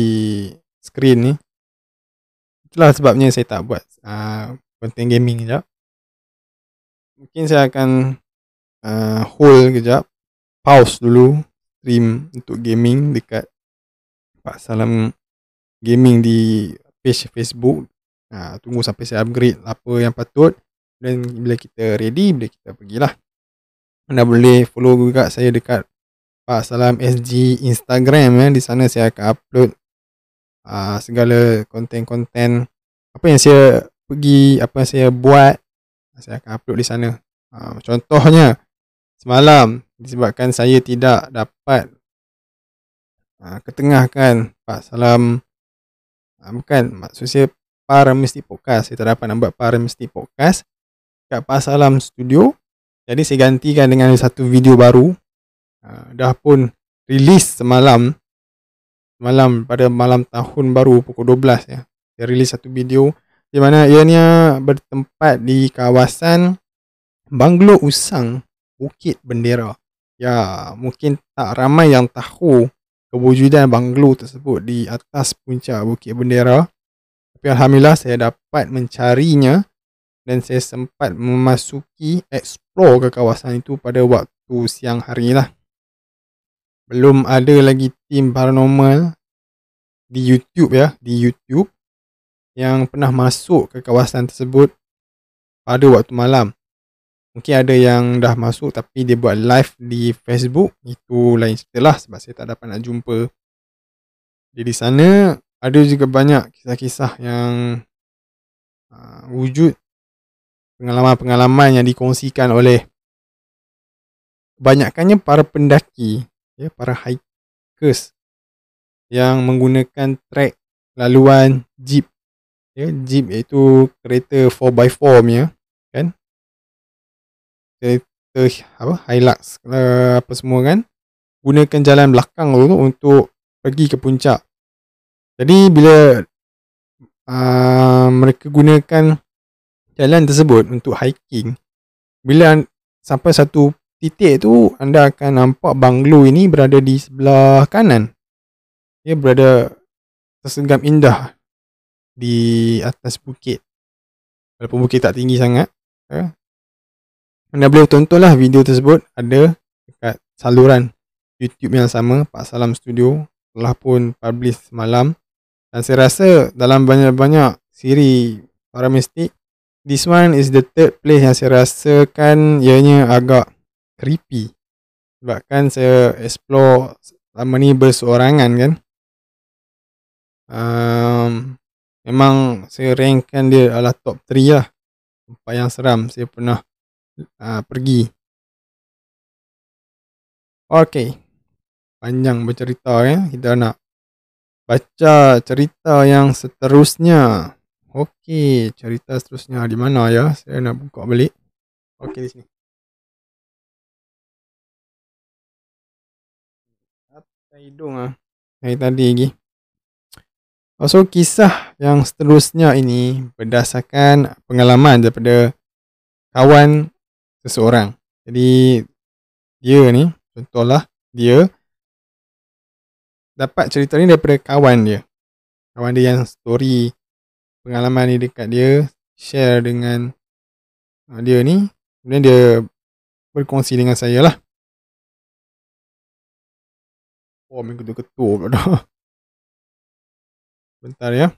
screen ni. Itulah sebabnya saya tak buat uh, gaming sekejap. Mungkin saya akan uh, hold kejap. Pause dulu stream untuk gaming dekat Pak Salam Gaming di page Facebook. Ha, tunggu sampai saya upgrade apa yang patut. Dan bila kita ready, bila kita pergilah. Anda boleh follow juga saya dekat Pak Salam SG Instagram ya. Di sana saya akan upload uh, segala konten-konten apa yang saya pergi, apa yang saya buat. Saya akan upload di sana. Uh, contohnya, semalam disebabkan saya tidak dapat uh, ketengahkan Pak Salam uh, bukan maksud saya para mesti podcast saya tak dapat nak buat para mesti podcast kat Pak Salam studio. Jadi saya gantikan dengan satu video baru. Uh, dah pun release semalam. Malam pada malam tahun baru pukul 12 ya. Saya release satu video di mana ianya bertempat di kawasan Banglo Usang Bukit Bendera. Ya mungkin tak ramai yang tahu kewujudan banglo tersebut di atas puncak Bukit Bendera. Tapi Alhamdulillah saya dapat mencarinya dan saya sempat memasuki explore ke kawasan itu pada waktu siang hari lah. Belum ada lagi tim paranormal di YouTube ya, di YouTube yang pernah masuk ke kawasan tersebut pada waktu malam. Mungkin ada yang dah masuk tapi dia buat live di Facebook. Itu lain cerita lah sebab saya tak dapat nak jumpa. Jadi di sana ada juga banyak kisah-kisah yang uh, wujud pengalaman-pengalaman yang dikongsikan oleh kebanyakannya para pendaki, ya, para hikers yang menggunakan trek laluan jeep. Ya, jeep iaitu kereta 4x4 punya kereta apa Hilux uh, apa semua kan gunakan jalan belakang tu untuk pergi ke puncak. Jadi bila uh, mereka gunakan jalan tersebut untuk hiking, bila sampai satu titik tu anda akan nampak banglo ini berada di sebelah kanan. Dia berada tersenggam indah di atas bukit. Walaupun bukit tak tinggi sangat. Ya. Anda boleh tontonlah video tersebut ada dekat saluran YouTube yang sama Pak Salam Studio telah pun publish semalam dan saya rasa dalam banyak-banyak siri para mistik this one is the third place yang saya rasakan ianya agak creepy sebab kan saya explore selama ni berseorangan kan um, memang saya rankkan dia adalah top 3 lah tempat yang seram saya pernah uh, pergi. Okey. Panjang bercerita ya. Kita nak baca cerita yang seterusnya. Okey, cerita seterusnya di mana ya? Saya nak buka balik. Okey di sini. Apa hidung ah? Hari tadi lagi. So kisah yang seterusnya ini berdasarkan pengalaman daripada kawan seseorang. Jadi dia ni contohlah dia dapat cerita ni daripada kawan dia. Kawan dia yang story pengalaman ni dekat dia share dengan uh, dia ni. Kemudian dia berkongsi dengan saya lah. Oh, minggu tu ketua pula dah. Bentar ya.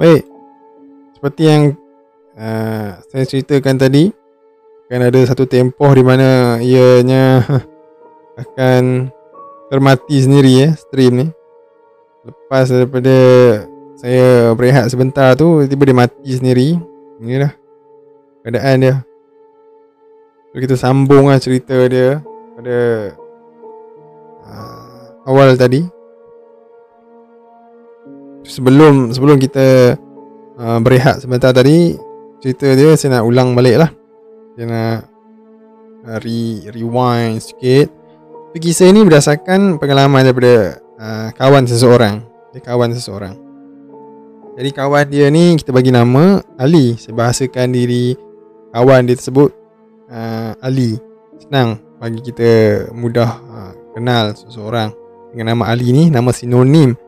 Baik. Seperti yang uh, Saya ceritakan tadi Kan ada satu tempoh di mana Ianya Akan Termati sendiri ya Stream ni. Lepas daripada Saya berehat sebentar tu Tiba dia mati sendiri. Inilah Keadaan dia. So kita sambung lah cerita dia Pada uh, Awal tadi sebelum sebelum kita uh, berehat sebentar tadi cerita dia saya nak ulang balik lah saya nak uh, re, rewind sikit. So, kisah ini berdasarkan pengalaman daripada uh, kawan seseorang. Dia kawan seseorang. Jadi kawan dia ni kita bagi nama Ali. Saya bahasakan diri kawan dia tersebut uh, Ali. Senang bagi kita mudah uh, kenal seseorang dengan nama Ali ni. Nama sinonim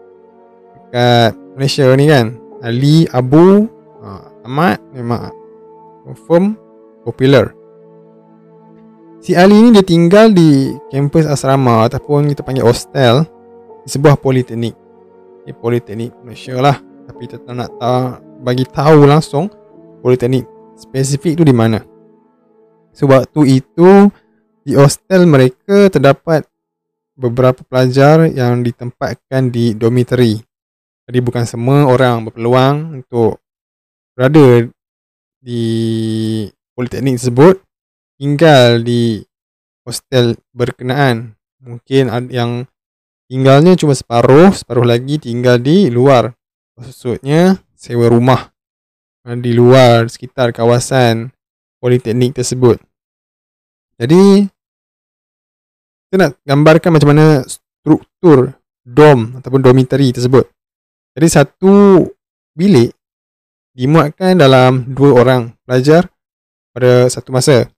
kat Malaysia ni kan Ali Abu uh, Ahmad memang confirm popular Si Ali ni dia tinggal di kampus asrama ataupun kita panggil hostel di sebuah politeknik. Di politeknik Malaysia lah. Tapi kita tak nak tahu, bagi tahu langsung politeknik spesifik tu di mana. Sebab tu itu di hostel mereka terdapat beberapa pelajar yang ditempatkan di dormitory jadi bukan semua orang berpeluang untuk berada di politeknik tersebut tinggal di hostel berkenaan. Mungkin yang tinggalnya cuma separuh, separuh lagi tinggal di luar. Maksudnya sewa rumah di luar sekitar kawasan politeknik tersebut. Jadi kita nak gambarkan macam mana struktur dom ataupun dormitory tersebut. Jadi satu bilik dimuatkan dalam dua orang pelajar pada satu masa.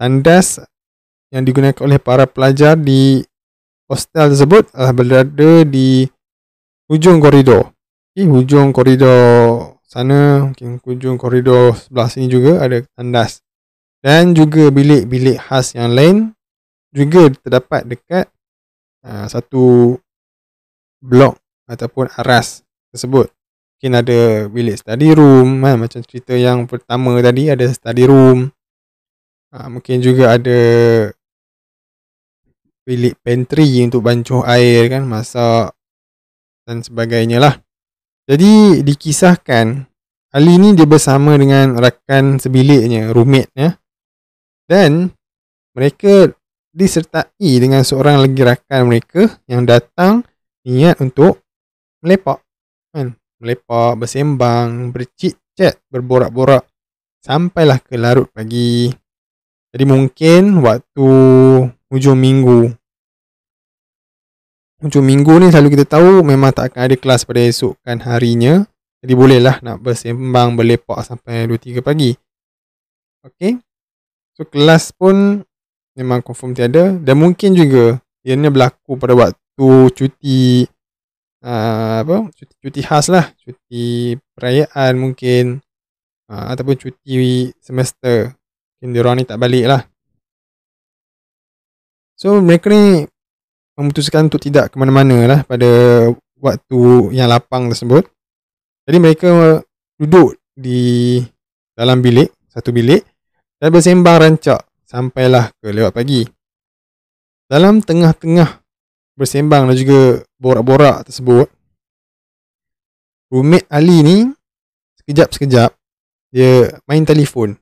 Tandas yang digunakan oleh para pelajar di hostel tersebut adalah berada di hujung koridor. Di hujung koridor sana, mungkin hujung koridor sebelah sini juga ada tandas. Dan juga bilik-bilik khas yang lain juga terdapat dekat uh, satu blok ataupun aras tersebut. Mungkin ada bilik study room kan? macam cerita yang pertama tadi ada study room. Ha, mungkin juga ada bilik pantry untuk bancuh air kan masak dan sebagainya lah. Jadi dikisahkan Ali ni dia bersama dengan rakan sebiliknya, roommate ya. Dan mereka disertai dengan seorang lagi rakan mereka yang datang niat untuk melepak kan? Melepak bersembang bercik chat berborak-borak. Sampailah ke larut pagi. Jadi mungkin waktu hujung minggu. Hujung minggu ni selalu kita tahu memang tak akan ada kelas pada esok kan harinya. Jadi bolehlah nak bersembang berlepak sampai 2 3 pagi. Okey. So kelas pun memang confirm tiada. Dan mungkin juga ianya berlaku pada waktu cuti uh, apa? Cuti, cuti khas lah. Cuti perayaan mungkin. Uh, ataupun cuti semester. Mungkin diorang ni tak balik lah. So mereka ni memutuskan untuk tidak ke mana-mana lah pada waktu yang lapang tersebut. Jadi mereka duduk di dalam bilik, satu bilik dan bersembang rancak sampailah ke lewat pagi. Dalam tengah-tengah bersembang dan juga borak-borak tersebut, roommate Ali ni sekejap-sekejap dia main telefon.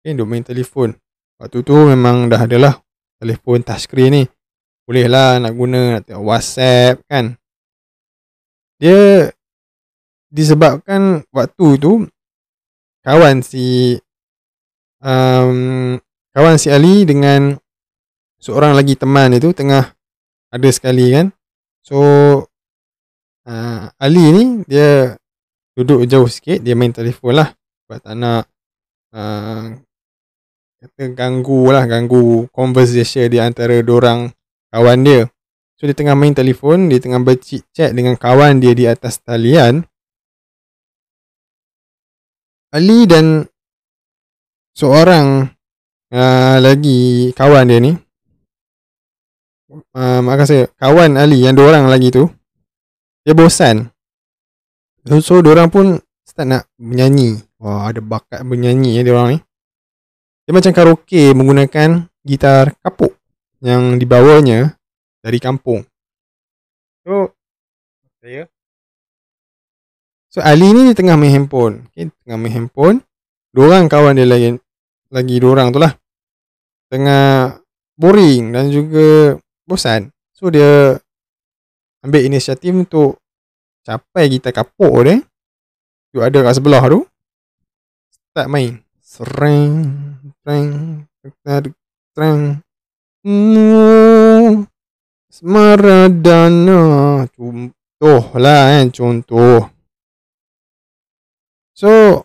Okay, duk main telefon. Waktu tu memang dah adalah telefon touchscreen ni. Boleh lah nak guna nak tengok WhatsApp kan. Dia disebabkan waktu tu kawan si um, kawan si Ali dengan seorang lagi teman itu tengah ada sekali kan. So uh, Ali ni dia duduk jauh sikit dia main telefon lah. Sebab tak nak uh, kata ganggu lah ganggu conversation di antara orang kawan dia. So dia tengah main telefon dia tengah bercik chat dengan kawan dia di atas talian. Ali dan seorang uh, lagi kawan dia ni uh, makasih kawan Ali yang dua orang lagi tu dia bosan So, so orang pun start nak menyanyi. Wah, ada bakat bernyanyi ya orang ni. Dia macam karaoke menggunakan gitar kapuk yang dibawanya dari kampung. So, saya. So, Ali ni dia tengah main handphone. Okay, tengah main handphone. Dua orang kawan dia lagi, lagi dua orang tu lah. Tengah boring dan juga bosan. So, dia ambil inisiatif untuk capai kita kapuk dia tu ada kat sebelah tu. Start main. Sereng sereng sereng Semaradana Contoh lah kan Contoh. So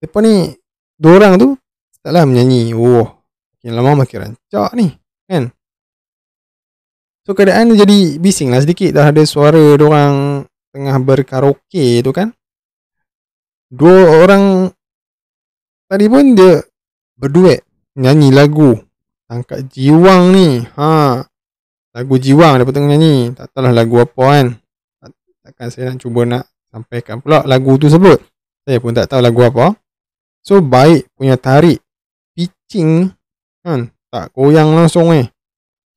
Lepas ni Dua orang tu Start lah menyanyi. Oh Makin lama makin rancak ni Kan So keadaan jadi bising lah sedikit Dah. Ada suara orang tengah berkaraoke tu kan. Dua orang tadi pun dia berduet nyanyi lagu. Angkat jiwang ni. Ha. Lagu jiwang dia tengah nyanyi. Tak tahulah lagu apa kan. Takkan saya nak cuba nak sampaikan pula lagu tu sebut. Saya pun tak tahu lagu apa. So baik punya tarik pitching kan. Tak goyang langsung eh.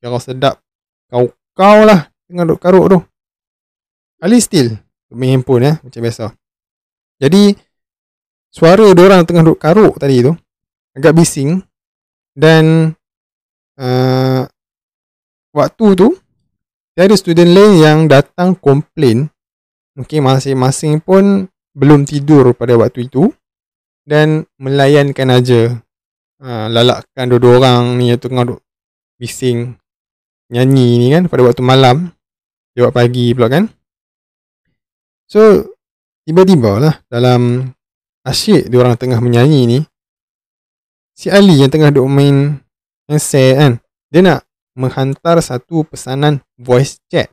Kalau sedap kau kau lah tengah duk karuk tu. Ali still main handphone ya macam biasa. Jadi suara orang tengah duduk karuk tadi tu agak bising. Dan uh, waktu tu dia ada student lain yang datang komplain. Mungkin masing-masing pun belum tidur pada waktu itu. Dan melayankan aja. Uh, lalakkan dua-dua orang ni tengah duduk bising nyanyi ni kan pada waktu malam. Dia buat pagi pula kan. So tiba-tiba lah dalam asyik dia orang tengah menyanyi ni si Ali yang tengah duk main handset kan dia nak menghantar satu pesanan voice chat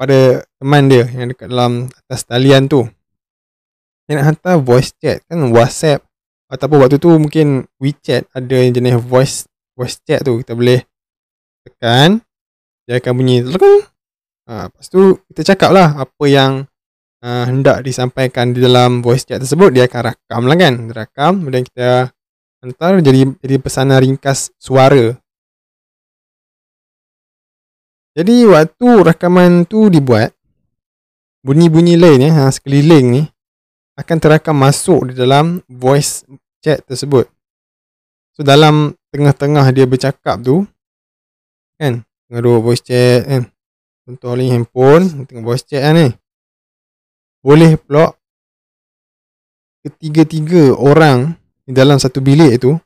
pada teman dia yang dekat dalam atas talian tu. Dia nak hantar voice chat kan whatsapp ataupun waktu tu mungkin WeChat ada jenis voice voice chat tu kita boleh tekan dia akan bunyi ha, lepas tu kita cakap lah apa yang uh, hendak disampaikan di dalam voice chat tersebut dia akan rakam lah kan? Rakam kemudian kita hantar jadi jadi pesanan ringkas suara. Jadi waktu rakaman tu dibuat bunyi-bunyi lain ya ha, sekeliling ni akan terakam masuk di dalam voice chat tersebut. So dalam tengah-tengah dia bercakap tu kan tengah dua voice chat kan contoh ni handphone tengah voice chat kan ni boleh pula ketiga-tiga orang di dalam satu bilik itu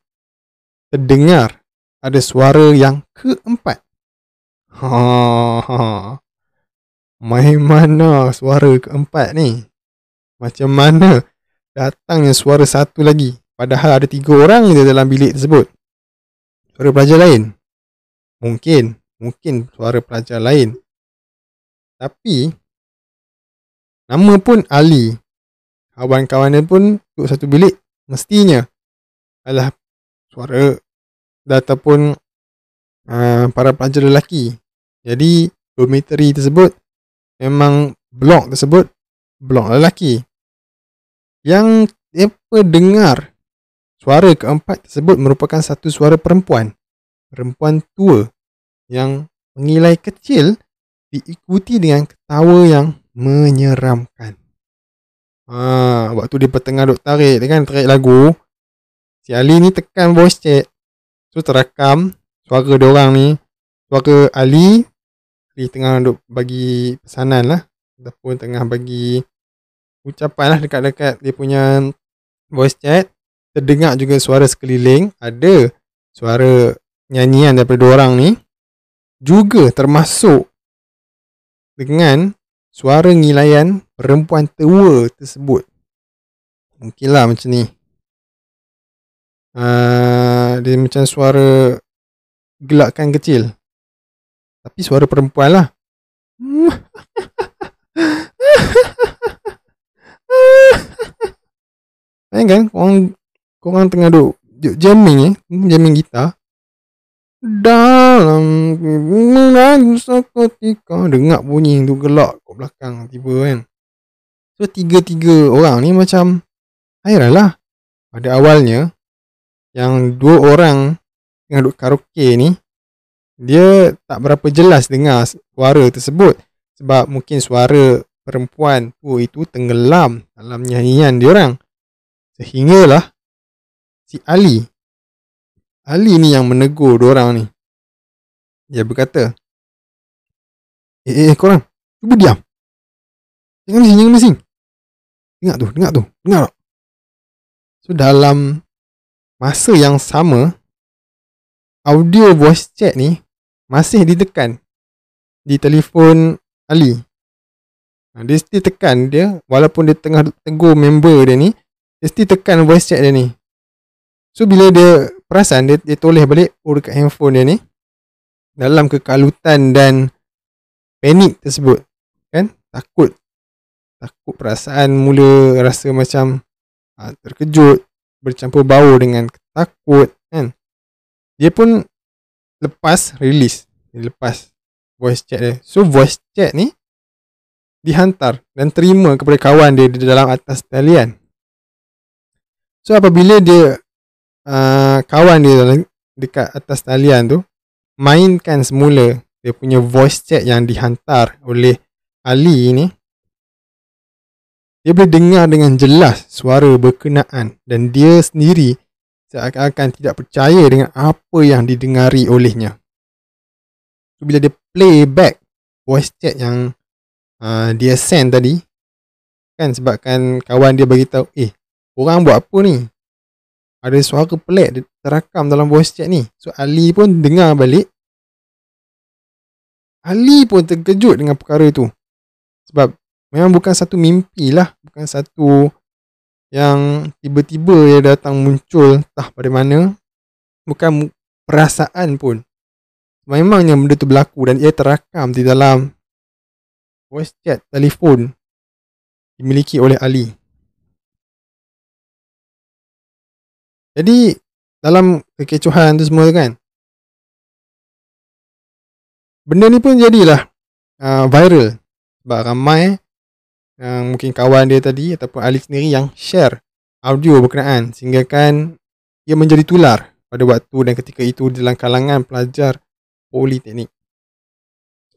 terdengar ada suara yang keempat. Ha, ha. Main mana suara keempat ni? Macam mana datangnya suara satu lagi? Padahal ada tiga orang di dalam bilik tersebut. Suara pelajar lain? Mungkin. Mungkin suara pelajar lain. Tapi Nama pun Ali. Kawan-kawan dia pun duduk satu bilik. Mestinya adalah suara ataupun uh, para pelajar lelaki. Jadi dormitory tersebut memang blok tersebut blok lelaki. Yang mereka dengar suara keempat tersebut merupakan satu suara perempuan. Perempuan tua yang mengilai kecil diikuti dengan ketawa yang menyeramkan. Ha, waktu dia bertengah duk tarik, dia kan tarik lagu. Si Ali ni tekan voice chat. So terakam suara dia orang ni. Suara Ali. Ali tengah duk bagi pesanan lah. Ataupun tengah bagi ucapan lah dekat-dekat dia punya voice chat. Terdengar juga suara sekeliling. Ada suara nyanyian daripada orang ni. Juga termasuk dengan suara ngilaian perempuan tua tersebut. Mungkinlah macam ni. Uh, dia macam suara gelakkan kecil. Tapi suara perempuan lah. Kan kan korang, korang tengah duk jamming eh. Jamming gitar. Dalam menangis seketika. Dengar bunyi tu gelak kat belakang tiba kan. So tiga-tiga orang ni macam Hairan lah. Pada awalnya Yang dua orang Tengah duduk karaoke ni Dia tak berapa jelas dengar suara tersebut. Sebab mungkin suara perempuan tu itu tenggelam Dalam nyanyian dia orang. Sehinggalah Si Ali Ali ni yang menegur dua orang ni. Dia berkata, Eh, eh, eh korang, cuba diam. Jangan bising, jangan bising. Dengar tu, dengar tu, dengar tak? So, dalam masa yang sama, audio voice chat ni masih ditekan di telefon Ali. Dia mesti tekan dia, walaupun dia tengah tegur member dia ni, dia mesti tekan voice chat dia ni. So, bila dia perasan dia, dia toleh balik oh dekat handphone dia ni dalam kekalutan dan panik tersebut kan? Takut. Takut perasaan mula rasa macam ha, terkejut bercampur bau dengan takut kan? Dia pun lepas release. Dia lepas voice chat dia. So voice chat ni dihantar dan terima kepada kawan dia di dalam atas talian. So apabila dia uh, kawan dia dekat atas talian tu mainkan semula dia punya voice chat yang dihantar oleh Ali ni dia boleh dengar dengan jelas suara berkenaan dan dia sendiri seakan-akan tidak percaya dengan apa yang didengari olehnya. So, bila dia play back voice chat yang uh, dia send tadi kan sebabkan kawan dia bagi tahu eh orang buat apa ni ada suara pelik terakam dalam voice chat ni. So Ali pun dengar balik. Ali pun terkejut dengan perkara itu. Sebab memang bukan satu mimpi lah. Bukan satu yang tiba-tiba dia datang muncul entah pada mana. Bukan perasaan pun. Memangnya benda tu berlaku dan ia terakam di dalam voice chat telefon dimiliki oleh Ali. Jadi dalam kekecohan tu semua kan benda ni pun jadilah uh, viral sebab ramai yang mungkin kawan dia tadi ataupun ahli sendiri yang share audio berkenaan sehingga kan ia menjadi tular pada waktu dan ketika itu dalam kalangan pelajar politeknik.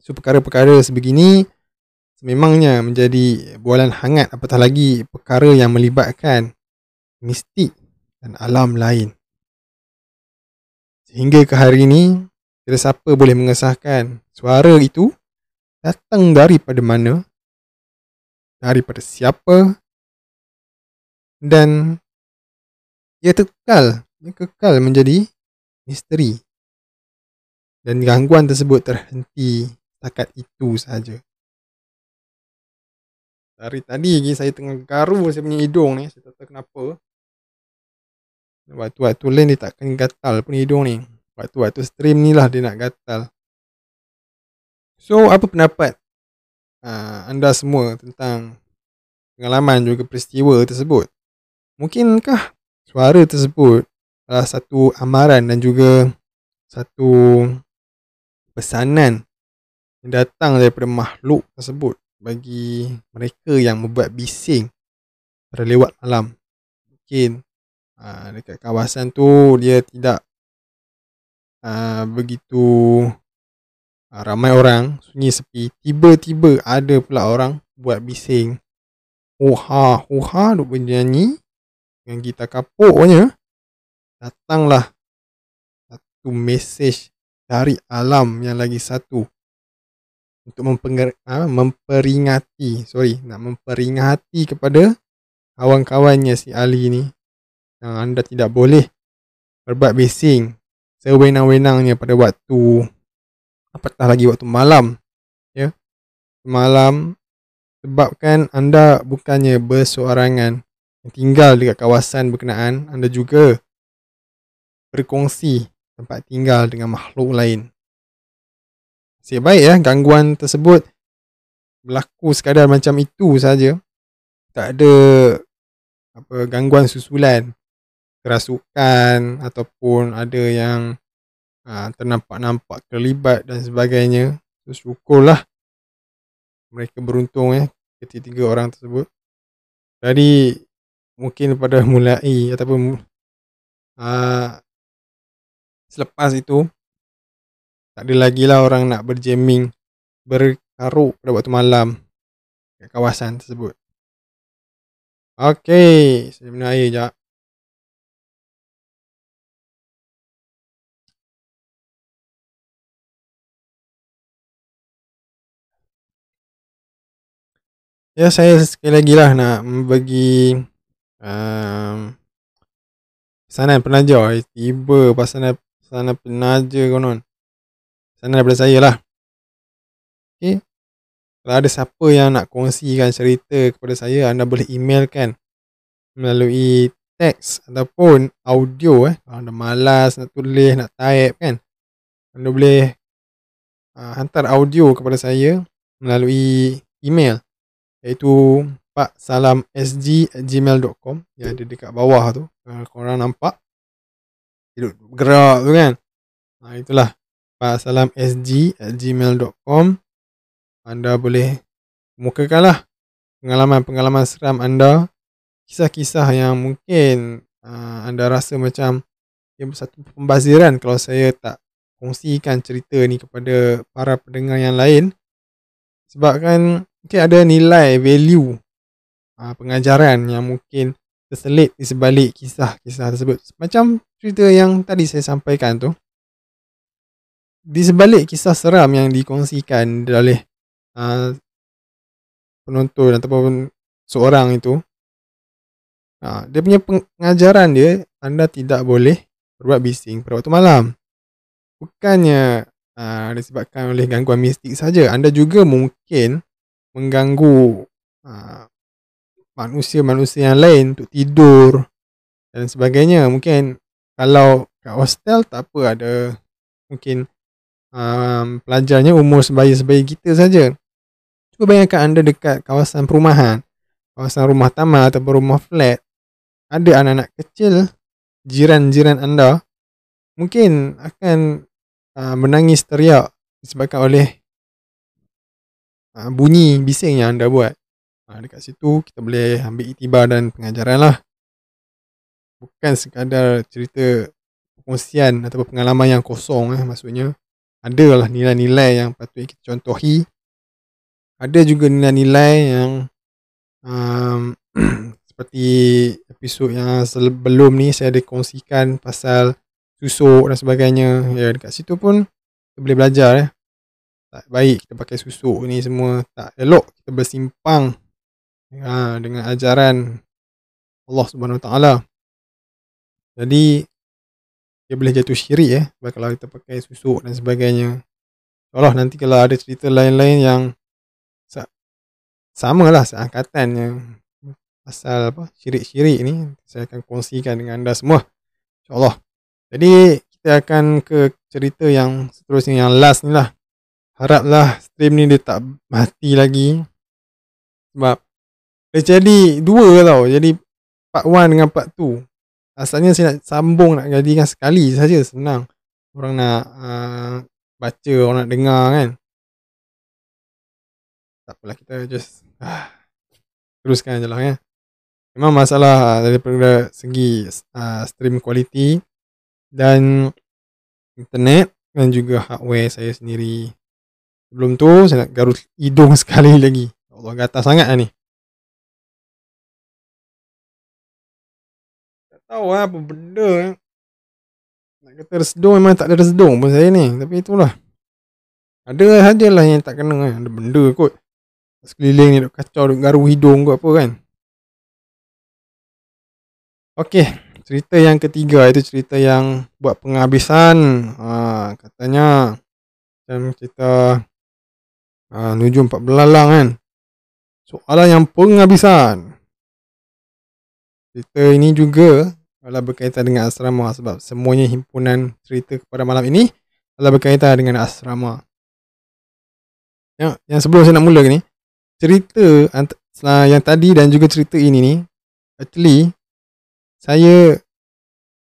So perkara-perkara sebegini sememangnya menjadi bualan hangat apatah lagi perkara yang melibatkan mistik dan alam lain. Sehingga ke hari ini, tidak siapa boleh mengesahkan suara itu datang daripada mana, daripada siapa, dan ia kekal, ia kekal menjadi misteri. Dan gangguan tersebut terhenti setakat itu saja. Dari tadi lagi saya tengah garu saya punya hidung ni, saya tak tahu kenapa. Waktu-waktu lain dia takkan gatal pun hidung ni. Waktu-waktu stream ni lah dia nak gatal. So, apa pendapat uh, anda semua tentang pengalaman juga peristiwa tersebut? Mungkinkah suara tersebut adalah satu amaran dan juga satu pesanan yang datang daripada makhluk tersebut bagi mereka yang membuat bising terlewat malam. Mungkin uh, dekat kawasan tu dia tidak uh, begitu uh, ramai orang, sunyi sepi. Tiba-tiba ada pula orang buat bising. Oha, oha duk bernyanyi dengan gitar kapuknya. Datanglah satu mesej dari alam yang lagi satu untuk mempenger, ha, memperingati sorry nak memperingati kepada kawan-kawannya si Ali ni yang anda tidak boleh berbuat bising sewenang-wenangnya pada waktu apatah lagi waktu malam ya. Malam sebabkan anda bukannya berseorangan yang tinggal dekat kawasan berkenaan anda juga berkongsi tempat tinggal dengan makhluk lain. Nasib baik ya gangguan tersebut berlaku sekadar macam itu saja. Tak ada apa gangguan susulan kerasukan ataupun ada yang uh, ternampak-nampak terlibat dan sebagainya. So, syukurlah mereka beruntung ya ketiga orang tersebut. Jadi mungkin pada mulai ataupun uh, selepas itu tak ada lagi lah orang nak berjamming berkaruk pada waktu malam kat kawasan tersebut. Okey, saya minum air jap. Ya, saya sekali lagi lah nak bagi um, pesanan penaja. Tiba pesanan, pesanan penaja konon sana daripada saya lah. Okay. Kalau ada siapa yang nak kongsikan cerita kepada saya, anda boleh emailkan melalui teks ataupun audio eh. Kalau anda malas nak tulis, nak type kan. Anda boleh uh, hantar audio kepada saya melalui email iaitu paksalamsg@gmail.com yang ada dekat bawah tu. Kalau korang nampak. Hidup gerak tu kan. Ha, itulah paksalamsg@gmail.com anda boleh mukakanlah pengalaman-pengalaman seram anda kisah-kisah yang mungkin uh, anda rasa macam ia satu pembaziran kalau saya tak kongsikan cerita ni kepada para pendengar yang lain sebabkan mungkin ada nilai value uh, pengajaran yang mungkin terselit di sebalik kisah-kisah tersebut. Macam cerita yang tadi saya sampaikan tu di sebalik kisah seram yang dikongsikan oleh uh, penonton ataupun seorang itu uh, dia punya pengajaran dia anda tidak boleh berbuat bising pada waktu malam. Bukannya uh, disebabkan oleh gangguan mistik saja anda juga mungkin mengganggu uh, manusia-manusia yang lain untuk tidur dan sebagainya mungkin kalau kat hostel tak apa ada mungkin um, pelajarnya umur sebaya-sebaya kita saja. Cuba bayangkan anda dekat kawasan perumahan, kawasan rumah taman atau rumah flat, ada anak-anak kecil, jiran-jiran anda, mungkin akan uh, menangis teriak disebabkan oleh uh, bunyi bising yang anda buat. Uh, dekat situ kita boleh ambil itibar dan pengajaran lah. Bukan sekadar cerita perkongsian atau pengalaman yang kosong eh, maksudnya ada lah nilai-nilai yang patut kita contohi ada juga nilai-nilai yang um, seperti episod yang sebelum ni saya ada kongsikan pasal susuk dan sebagainya ya dekat situ pun kita boleh belajar ya tak baik kita pakai susuk ni semua. Tak elok kita bersimpang ya, dengan ajaran Allah Subhanahu Wa Taala. Jadi dia boleh jatuh syirik eh kalau kita pakai susuk dan sebagainya. Allah nanti kalau ada cerita lain-lain yang sama lah seangkatan yang pasal apa syirik-syirik ni saya akan kongsikan dengan anda semua. Insyaallah. Jadi kita akan ke cerita yang seterusnya yang last ni lah haraplah stream ni dia tak mati lagi sebab dia jadi dua tau jadi part 1 dengan part 2 Asalnya saya nak sambung nak jadikan sekali saja senang. Orang nak uh, baca, orang nak dengar kan. Tak apalah kita just uh, teruskan je lah ya. Memang masalah daripada segi uh, stream quality dan internet dan juga hardware saya sendiri. Sebelum tu saya nak garut hidung sekali lagi. Allah gatal sangat lah ni. Tak tahu lah apa benda. Nak kata resedung memang tak ada resedung pun saya ni. Tapi itulah. Ada sajalah yang tak kena kan. Ada benda kot. Sekeliling ni duk kacau, duk garu hidung kot apa kan. Okey, cerita yang ketiga itu cerita yang buat penghabisan. Ha, katanya macam cerita ha, nuju empat belalang kan. Soalan yang penghabisan. Cerita ini juga adalah berkaitan dengan asrama sebab semuanya himpunan cerita kepada malam ini adalah berkaitan dengan asrama. Yang, yang sebelum saya nak mula ni, cerita yang tadi dan juga cerita ini ni, actually, saya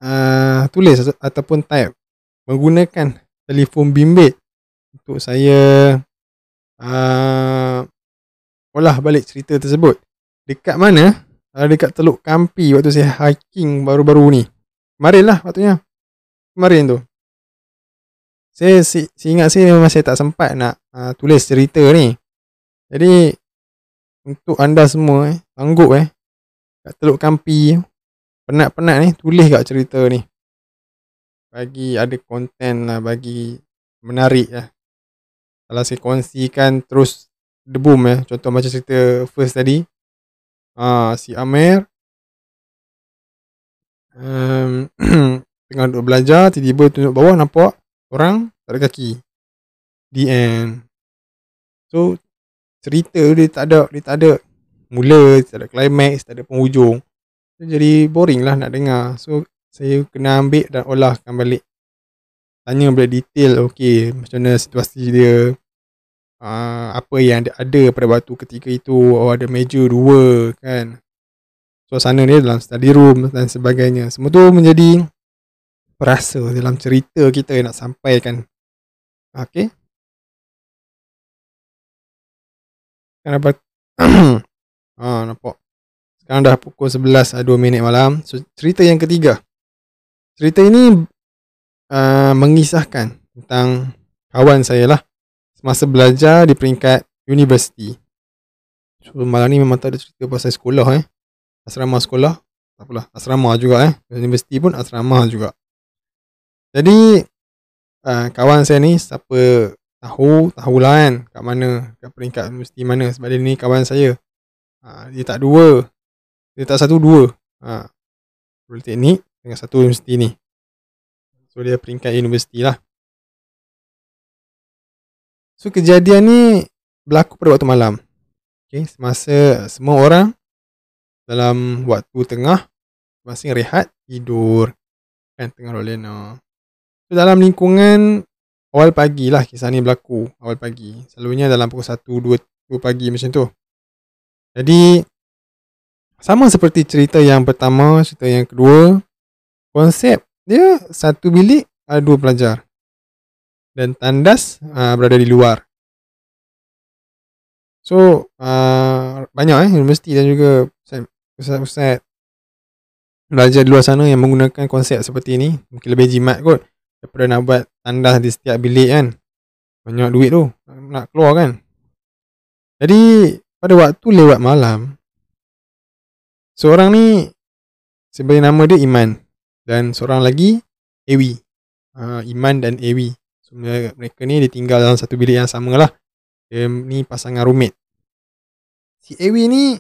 uh, tulis ataupun type menggunakan telefon bimbit untuk saya uh, olah balik cerita tersebut. Dekat mana? Uh, dekat Teluk Kampi waktu saya hiking baru-baru ni. Kemarin lah waktunya. Kemarin tu. Saya si, si ingat saya memang saya tak sempat nak uh, tulis cerita ni. Jadi untuk anda semua eh, sanggup eh kat Teluk Kampi penat-penat ni tulis kat cerita ni bagi ada konten lah bagi menarik lah kalau saya kongsikan terus debum ya contoh macam cerita first tadi uh, si Amir um, tengah duduk belajar tiba-tiba tunjuk bawah nampak orang tak ada kaki the end so cerita dia tak ada dia tak ada mula tak ada climax tak ada penghujung jadi boring lah nak dengar. So saya kena ambil dan olahkan balik. Tanya balik detail okey macam mana situasi dia. Uh, apa yang ada, ada pada waktu ketika itu. Oh ada meja dua kan. Suasana dia dalam study room dan sebagainya. Semua tu menjadi perasa dalam cerita kita yang nak sampaikan. Okay. Kenapa? ah, nampak. Sekarang dah pukul 11.02 minit malam. So, cerita yang ketiga. Cerita ini uh, mengisahkan tentang kawan saya lah. Semasa belajar di peringkat universiti. So, malam ni memang tak ada cerita pasal sekolah eh. Asrama sekolah. Tak apalah. Asrama juga eh. Universiti pun asrama juga. Jadi, uh, kawan saya ni siapa tahu, tahulah kan kat mana, kat peringkat universiti mana. Sebab dia ni kawan saya. Uh, dia tak dua. Dia tak satu dua. Ha. Politeknik dengan satu universiti ni. So dia peringkat universiti lah. So kejadian ni berlaku pada waktu malam. Okay, semasa semua orang dalam waktu tengah masing rehat tidur kan tengah rolena. So dalam lingkungan awal pagi lah kisah ni berlaku awal pagi. Selalunya dalam pukul 1 2 2 pagi macam tu. Jadi sama seperti cerita yang pertama, cerita yang kedua, konsep dia satu bilik ada dua pelajar. Dan tandas uh, berada di luar. So, uh, banyak eh, universiti dan juga pusat-pusat belajar di luar sana yang menggunakan konsep seperti ini. Mungkin lebih jimat kot daripada nak buat tandas di setiap bilik kan. Banyak duit tu nak keluar kan. Jadi, pada waktu lewat malam, Seorang ni sebenarnya nama dia Iman dan seorang lagi Ewi. Uh, Iman dan Ewi. So, mereka ni dia tinggal dalam satu bilik yang sama lah. Dia ni pasangan rumit. Si Ewi ni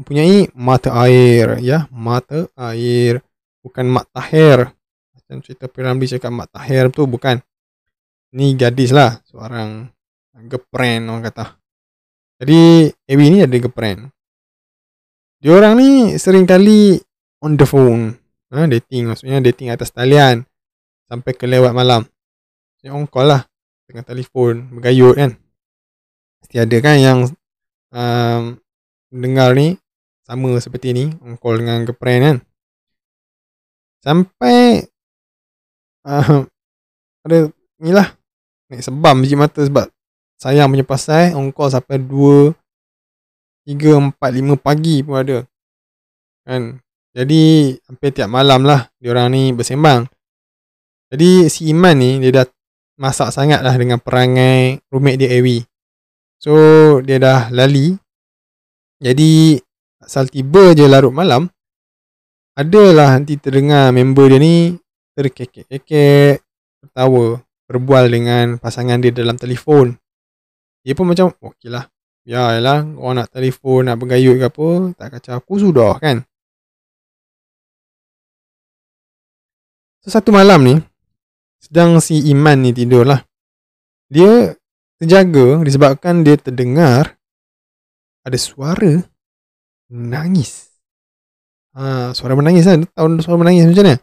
mempunyai mata air ya, mata air bukan mat tahir. Macam cerita Piramli cakap mat tahir tu bukan. Ni gadis lah, seorang gepren orang kata. Jadi Ewi ni ada gepren. Dia orang ni sering kali on the phone. Ha, dating maksudnya dating atas talian sampai ke lewat malam. Dia on call lah dengan telefon bergayut kan. Mesti ada kan yang um, dengar ni sama seperti ni on call dengan girlfriend kan. Sampai uh, ada ni lah naik sebam biji mata sebab sayang punya pasal on call sampai 2 3, 4, 5 pagi pun ada. kan. Jadi hampir tiap malam lah diorang ni bersembang. Jadi si Iman ni dia dah masak sangat lah dengan perangai roommate dia Ewi. So dia dah lali. Jadi asal tiba je larut malam. Adalah nanti terdengar member dia ni terkekek-kekek. Tertawa. Berbual dengan pasangan dia dalam telefon. Dia pun macam okey lah. Biarlah orang nak telefon nak bergayut ke apa. Tak kacau aku sudah kan. So satu malam ni sedang si Iman ni tidur lah. Dia terjaga disebabkan dia terdengar ada suara menangis. Ha, suara menangis lah. Tahu suara menangis macam mana?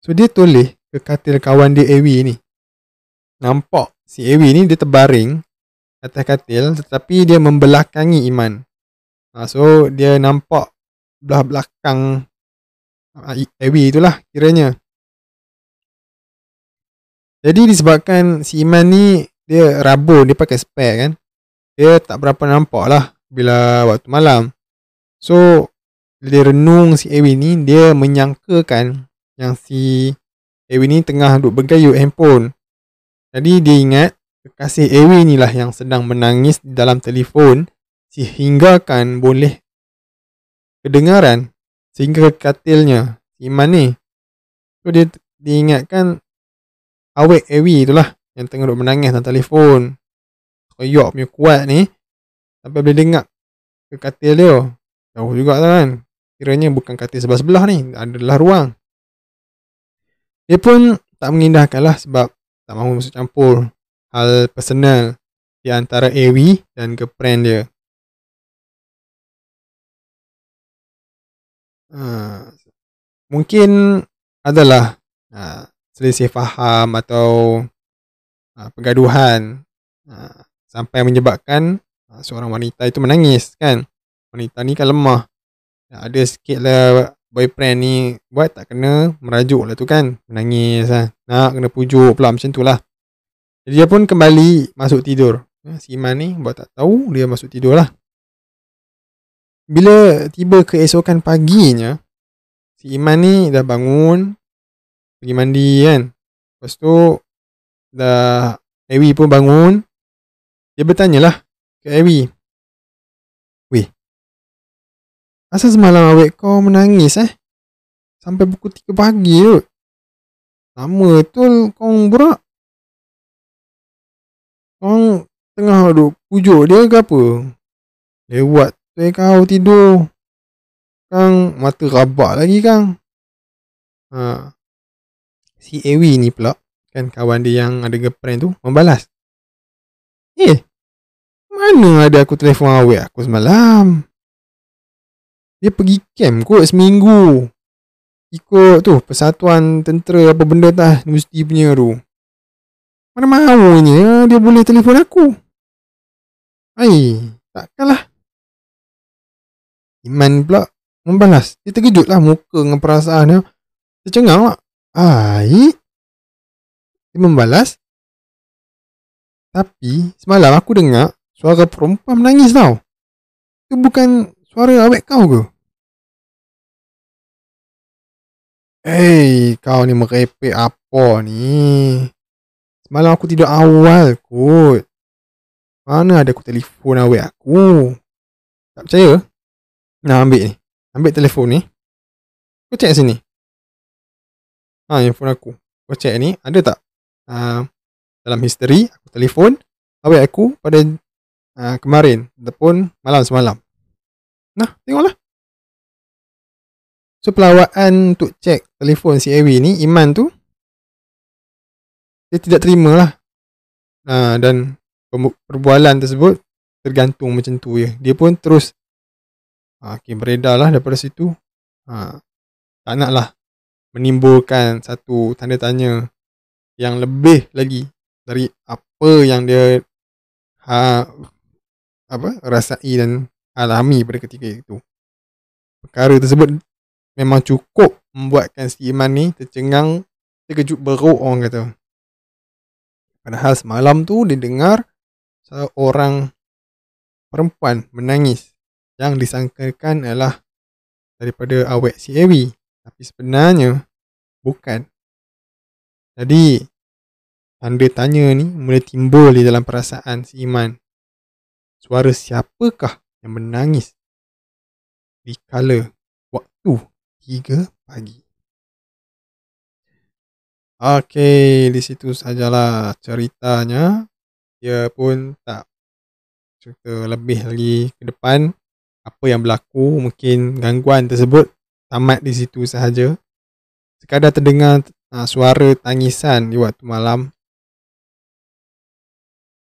So dia toleh ke katil kawan dia Ewi ni nampak si Ewi ni dia terbaring atas katil tetapi dia membelakangi Iman. Ha, so dia nampak belah belakang ha, Ewi itulah kiranya. Jadi disebabkan si Iman ni dia rabun, dia pakai spek kan. Dia tak berapa nampak lah bila waktu malam. So dia renung si Ewi ni dia menyangkakan yang si Ewi ni tengah duk bergayut handphone. Jadi dia ingat kekasih Ewi ni lah yang sedang menangis di dalam telefon sehingga kan boleh kedengaran sehingga katilnya Iman ni. So dia diingatkan awek Ewi itulah yang tengah duk menangis dalam telefon. Koyok punya kuat ni sampai boleh dengar ke katil dia. Jauh juga kan. Kiranya bukan katil sebelah-sebelah ni. Adalah ruang. Dia pun tak mengindahkan lah sebab tak mahu masuk campur hal personal di antara Awi dan girlfriend dia. Ha, mungkin adalah ha, selisih faham atau ha, pergaduhan ha, sampai menyebabkan ha, seorang wanita itu menangis kan. Wanita ni kan lemah. Ha, ada sikit lah boyfriend ni buat tak kena merajuk lah tu kan. Menangis lah. Nak kena pujuk pula macam tu lah. Jadi dia pun kembali masuk tidur. Ya, si Iman ni buat tak tahu dia masuk tidur lah. Bila tiba keesokan paginya si Iman ni dah bangun pergi mandi kan. Lepas tu dah Ewi pun bangun. Dia bertanya lah ke Ewi Asal semalam awek kau menangis eh? Sampai pukul 3 pagi tu. Lama tu kau berak. Kau tengah duduk pujuk dia ke apa? Lewat tu kau tidur. Kang mata rabak lagi kang. Ha. Si Ewi ni pula kan kawan dia yang ada girlfriend tu membalas. Eh, mana ada aku telefon awek aku semalam? Dia pergi camp kot seminggu. Ikut tu persatuan tentera apa benda tah universiti punya tu. Mana mahunya dia boleh telefon aku. Hai, takkanlah. Iman pula membalas. Dia terkejut lah muka dengan perasaan dia. Tercengang lah. Hai. Dia membalas. Tapi semalam aku dengar suara perempuan menangis tau. Itu bukan Suara awet kau ke? Hei, kau ni merepek apa ni? Semalam aku tidur awal kot. Mana ada aku telefon awet aku? Tak percaya? Nah, ambil ni. Ambil telefon ni. Kau cek sini. Ha, handphone aku. Kau cek ni. Ada tak? Uh, dalam history, aku telefon awet aku pada uh, kemarin. Ataupun malam semalam. Nah, tengoklah. So pelawaan untuk cek telefon si Ewi ni Iman tu dia tidak terima lah. Ha, dan perbualan tersebut tergantung macam tu ya. Dia pun terus ha, okay, beredar lah daripada situ. Ha, tak nak lah menimbulkan satu tanda tanya yang lebih lagi dari apa yang dia ha, apa rasai dan alami pada ketika itu. Perkara tersebut memang cukup membuatkan si Iman ni tercengang terkejut beruk orang kata. Padahal semalam tu dia dengar seorang perempuan menangis yang disangkakan adalah daripada awet si Ewi. Tapi sebenarnya bukan. Jadi tanda tanya ni mula timbul di dalam perasaan si Iman. Suara siapakah yang menangis di kala waktu 3 pagi. Okey, di situ sajalah ceritanya. Dia pun tak cerita lebih lagi ke depan apa yang berlaku mungkin gangguan tersebut tamat di situ sahaja sekadar terdengar uh, suara tangisan di waktu malam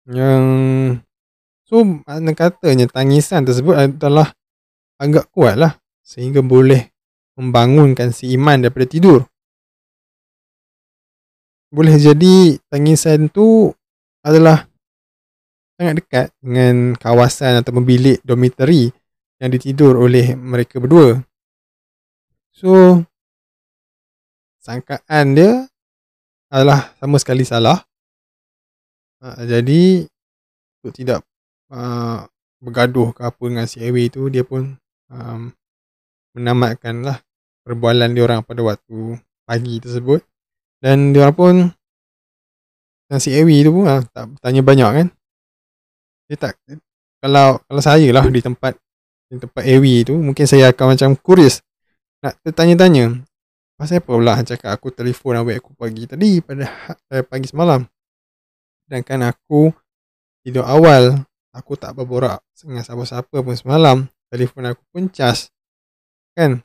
yang so mana katanya tangisan tersebut adalah agak kuat lah sehingga boleh membangunkan si Iman daripada tidur boleh jadi tangisan tu adalah sangat dekat dengan kawasan atau bilik dormitory yang ditidur oleh mereka berdua. So, sangkaan dia adalah sama sekali salah. Uh, jadi, untuk tidak uh, bergaduh ke apa dengan si Airway tu, dia pun um, menamatkan lah perbualan dia orang pada waktu pagi tersebut. Dan dia pun yang si Ewi tu pun lah, tak bertanya banyak kan. Dia tak kalau kalau saya lah di tempat di tempat Ewi tu mungkin saya akan macam curious nak bertanya-tanya. Pasal apa pula cakap aku telefon awak aku pagi tadi pada eh, pagi semalam. Sedangkan aku tidur awal, aku tak berborak dengan siapa-siapa pun semalam. Telefon aku pun cas. Kan?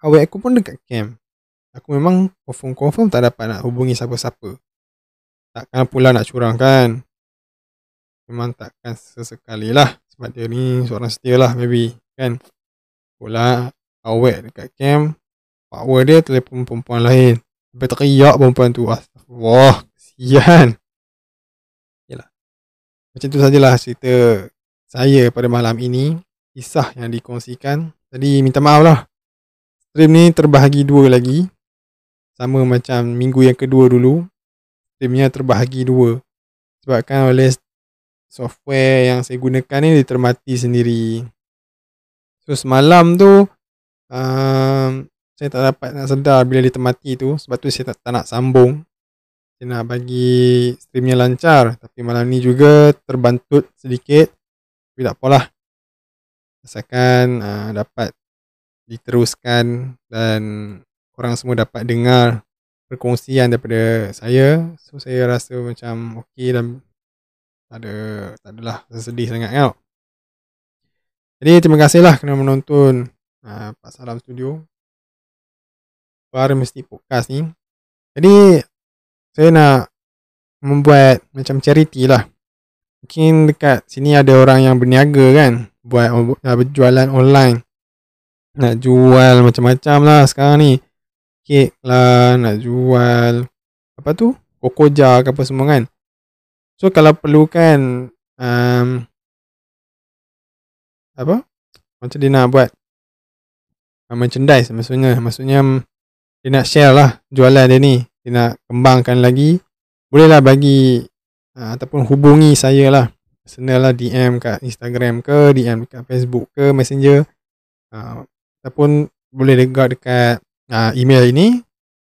Awak aku pun dekat camp aku memang confirm-confirm tak dapat nak hubungi siapa-siapa. Takkan pula nak curang kan. Memang takkan sesekali lah. Sebab dia ni seorang setia lah maybe. Kan. Pula awet dekat camp. Power dia telefon perempuan lain. Sampai teriak perempuan tu. Wah, kesian. Macam tu sajalah cerita saya pada malam ini. Kisah yang dikongsikan. Jadi minta maaf lah. Stream ni terbahagi dua lagi sama macam minggu yang kedua dulu streamnya terbahagi dua sebabkan oleh software yang saya gunakan ni dia termati sendiri so semalam tu um, saya tak dapat nak sedar bila dia termati tu sebab tu saya tak, tak nak sambung saya nak bagi streamnya lancar tapi malam ni juga terbantut sedikit tapi tak apalah asalkan uh, dapat diteruskan dan korang semua dapat dengar perkongsian daripada saya. So saya rasa macam okey dan tak ada tak adalah sedih sangat kan. Jadi terima kasihlah kerana menonton uh, Pak Salam Studio. Para mesti podcast ni. Jadi saya nak membuat macam charity lah. Mungkin dekat sini ada orang yang berniaga kan buat berjualan online. Nak jual macam-macam lah sekarang ni. Kek lah nak jual apa tu? Kokoja ke apa semua kan. So kalau perlukan um, apa? Macam dia nak buat uh, merchandise maksudnya. Maksudnya dia nak share lah jualan dia ni dia nak kembangkan lagi bolehlah bagi uh, ataupun hubungi saya lah. Personal lah DM kat Instagram ke DM kat Facebook ke Messenger. Uh, ataupun boleh dekat dekat uh, email ini.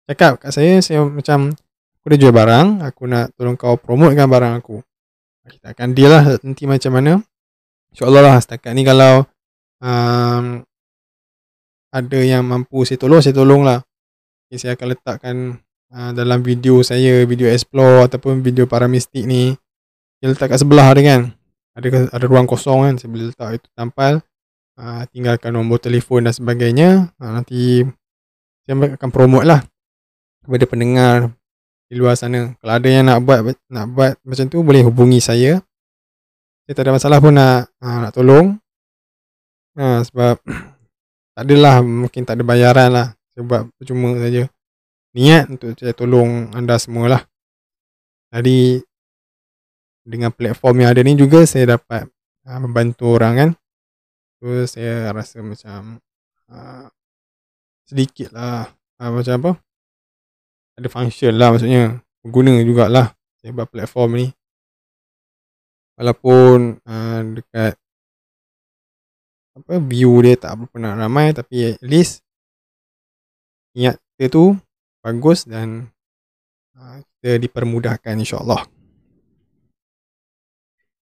Cakap kat saya saya macam aku dah jual barang aku nak tolong kau promotekan barang aku. Kita akan deal lah nanti macam mana. insyaAllah lah setakat ni kalau um, ada yang mampu saya tolong saya tolong lah. Okay, saya akan letakkan uh, dalam video saya video explore ataupun video para mistik ni saya letak kat sebelah ada kan ada ada ruang kosong kan saya boleh letak itu tampal uh, tinggalkan nombor telefon dan sebagainya uh, nanti saya akan promote lah kepada pendengar di luar sana. Kalau ada yang nak buat nak buat macam tu boleh hubungi saya. Saya tak ada masalah pun nak ha, nak tolong. Ha, sebab tak adalah mungkin tak ada bayaran lah. Saya buat percuma saja. Niat untuk saya tolong anda semua lah. Jadi dengan platform yang ada ni juga saya dapat ha, membantu orang kan. So saya rasa macam ha, sedikit lah uh, macam apa ada function lah maksudnya berguna jugalah sebab platform ni walaupun uh, dekat apa view dia tak nak ramai tapi at least niat kita tu bagus dan uh, kita dipermudahkan insyaAllah.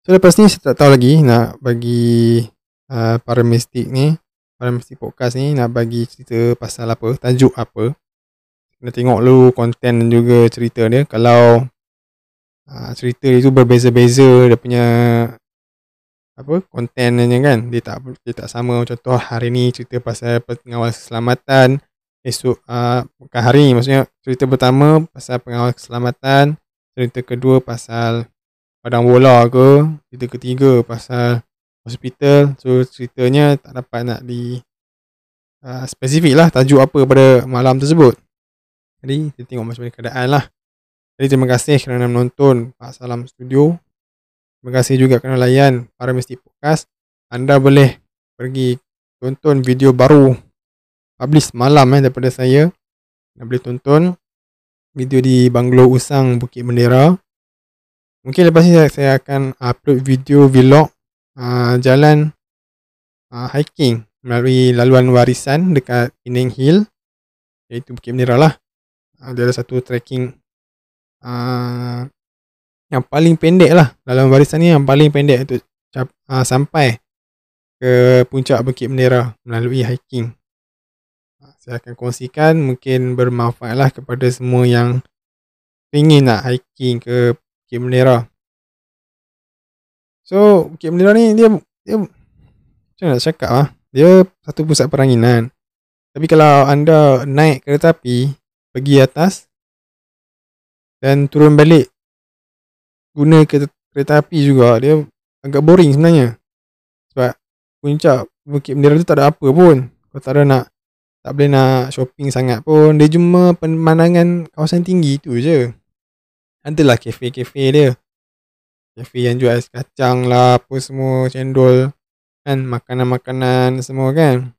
So lepas ni saya tak tahu lagi nak bagi uh, para mistik ni para mistik podcast ni nak bagi cerita pasal apa tajuk apa. Kena tengok dulu konten dan juga cerita dia. Kalau uh, cerita dia tu berbeza-beza dia punya apa kontennya kan dia tak dia tak sama. Contoh hari ni cerita pasal pengawal keselamatan esok uh, bukan hari maksudnya cerita pertama pasal pengawal keselamatan cerita kedua pasal padang bola ke cerita ketiga pasal hospital. So ceritanya tak dapat nak di uh, spesifik lah tajuk apa pada malam tersebut. Jadi kita tengok macam mana keadaan lah. Jadi terima kasih kerana menonton Pak Salam Studio. Terima kasih juga kerana layan para Mistik Podcast. Anda boleh pergi tonton video baru publish malam eh, daripada saya. Anda boleh tonton video di Banglo Usang Bukit Bendera. Mungkin lepas ni saya akan upload video vlog uh, jalan uh, hiking melalui laluan warisan dekat Penang Hill iaitu Bukit Bendera lah. Uh, dia ada satu trekking uh, yang paling pendek lah dalam barisan ni yang paling pendek untuk uh, sampai ke puncak Bukit Bendera melalui hiking. Ah, saya akan kongsikan mungkin bermanfaat lah kepada semua yang ingin nak hiking ke Bukit Bendera. So Bukit Bendera ni dia dia macam nak cakap lah. Dia satu pusat peranginan. Tapi kalau anda naik kereta api pergi atas dan turun balik guna kereta, kereta api juga dia agak boring sebenarnya sebab puncak Bukit Bendera tu tak ada apa pun kau tak ada nak tak boleh nak shopping sangat pun. Dia cuma pemandangan kawasan tinggi tu je. Adalah kafe-kafe dia. Kafe yang jual ais kacang lah apa semua cendol kan makanan-makanan semua kan.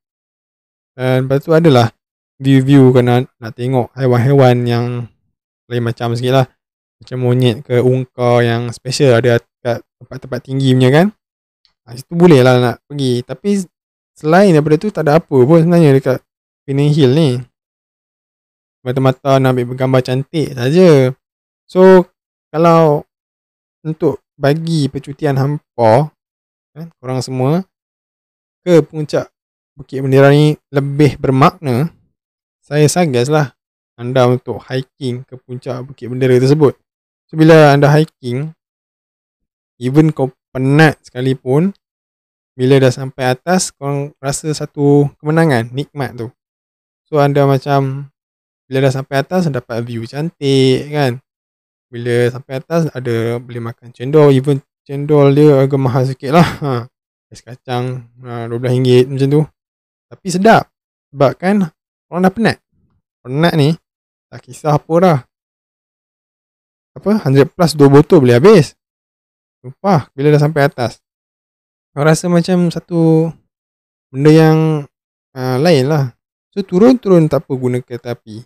Dan lepas tu adalah view-view kena nak tengok haiwan-haiwan yang lain macam sikit lah. Macam monyet ke ungkar yang special ada kat tempat-tempat tinggi punya kan. Ha, situ boleh lah nak pergi. Tapi selain daripada tu tak ada apa pun sebenarnya dekat Penang Hill ni. Mata-mata nak ambil gambar cantik saja. So kalau untuk bagi percutian hampa kan, korang semua ke puncak Bukit Bendera ni lebih bermakna saya suggest lah anda untuk hiking ke puncak Bukit Bendera tersebut. So bila anda hiking Even kau penat sekalipun Bila dah sampai atas Kau rasa satu kemenangan Nikmat tu So anda macam Bila dah sampai atas Dapat view cantik kan? Bila sampai atas Ada boleh makan cendol. Even cendol dia agak mahal sikit lah. Ha. Es kacang ha, RM12 macam tu. Tapi sedap. Sebab kan Orang dah penat. Penat ni Tak kisah apa dah. Apa? 100 plus 2 botol boleh habis. Sumpah bila dah sampai atas. Aku rasa macam satu Benda yang uh, Lain lah So turun-turun tak apa guna kereta api.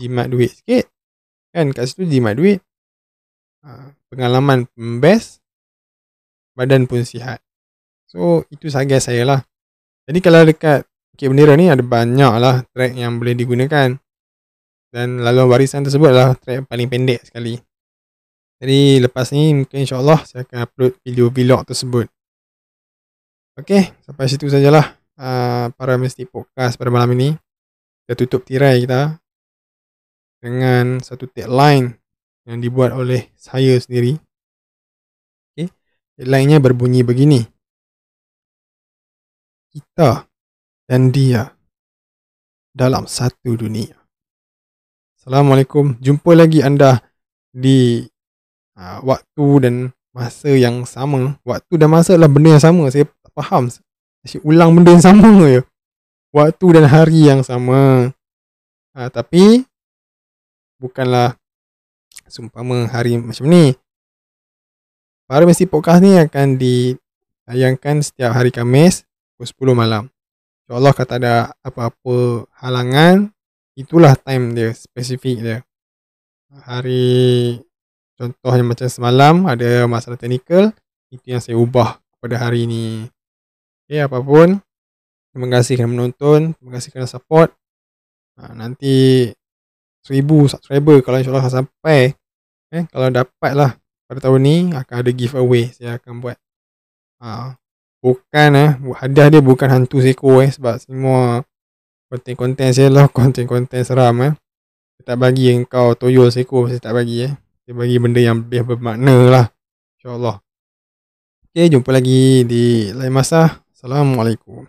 Jimat duit sikit. Kan kat situ jimat duit. Uh, Pengalaman best Badan pun sihat. So itu sahaja saya lah. Jadi kalau dekat Bukit Bendera ni ada banyak lah track yang boleh digunakan. Dan laluan warisan tersebut adalah track paling pendek sekali. Jadi lepas ni mungkin insyaAllah saya akan upload video vlog tersebut. Okay, sampai situ sajalah uh, para Mystic Podcast pada malam ini. Kita tutup tirai kita dengan satu tagline yang dibuat oleh saya sendiri. Okay, tagline-nya berbunyi begini. Kita dan dia dalam satu dunia. Assalamualaikum. Jumpa lagi anda di uh, waktu dan masa yang sama. Waktu dan masa adalah benda yang sama. Saya tak faham. Saya ulang benda yang sama je. Waktu dan hari yang sama. Uh, tapi bukanlah sumpama hari macam ni. Para mesti podcast ni akan ditayangkan setiap hari Khamis pukul 10 malam. InsyaAllah kata ada apa-apa halangan itulah time dia spesifik dia hari contohnya macam semalam ada masalah teknikal itu yang saya ubah pada hari ini okay, apapun. Terima kasih kerana menonton. Terima kasih kerana support. Ha, nanti seribu subscriber kalau insyaAllah sampai. Eh, kalau dapat lah pada tahun ni akan ada giveaway saya akan buat. Ha, bukan eh hadiah dia bukan hantu seko eh sebab semua konten-konten saya lah konten-konten seram eh. Saya tak bagi engkau toyol seko saya tak bagi eh. Saya bagi benda yang lebih bermakna lah insyaAllah. Ok jumpa lagi di lain masa Assalamualaikum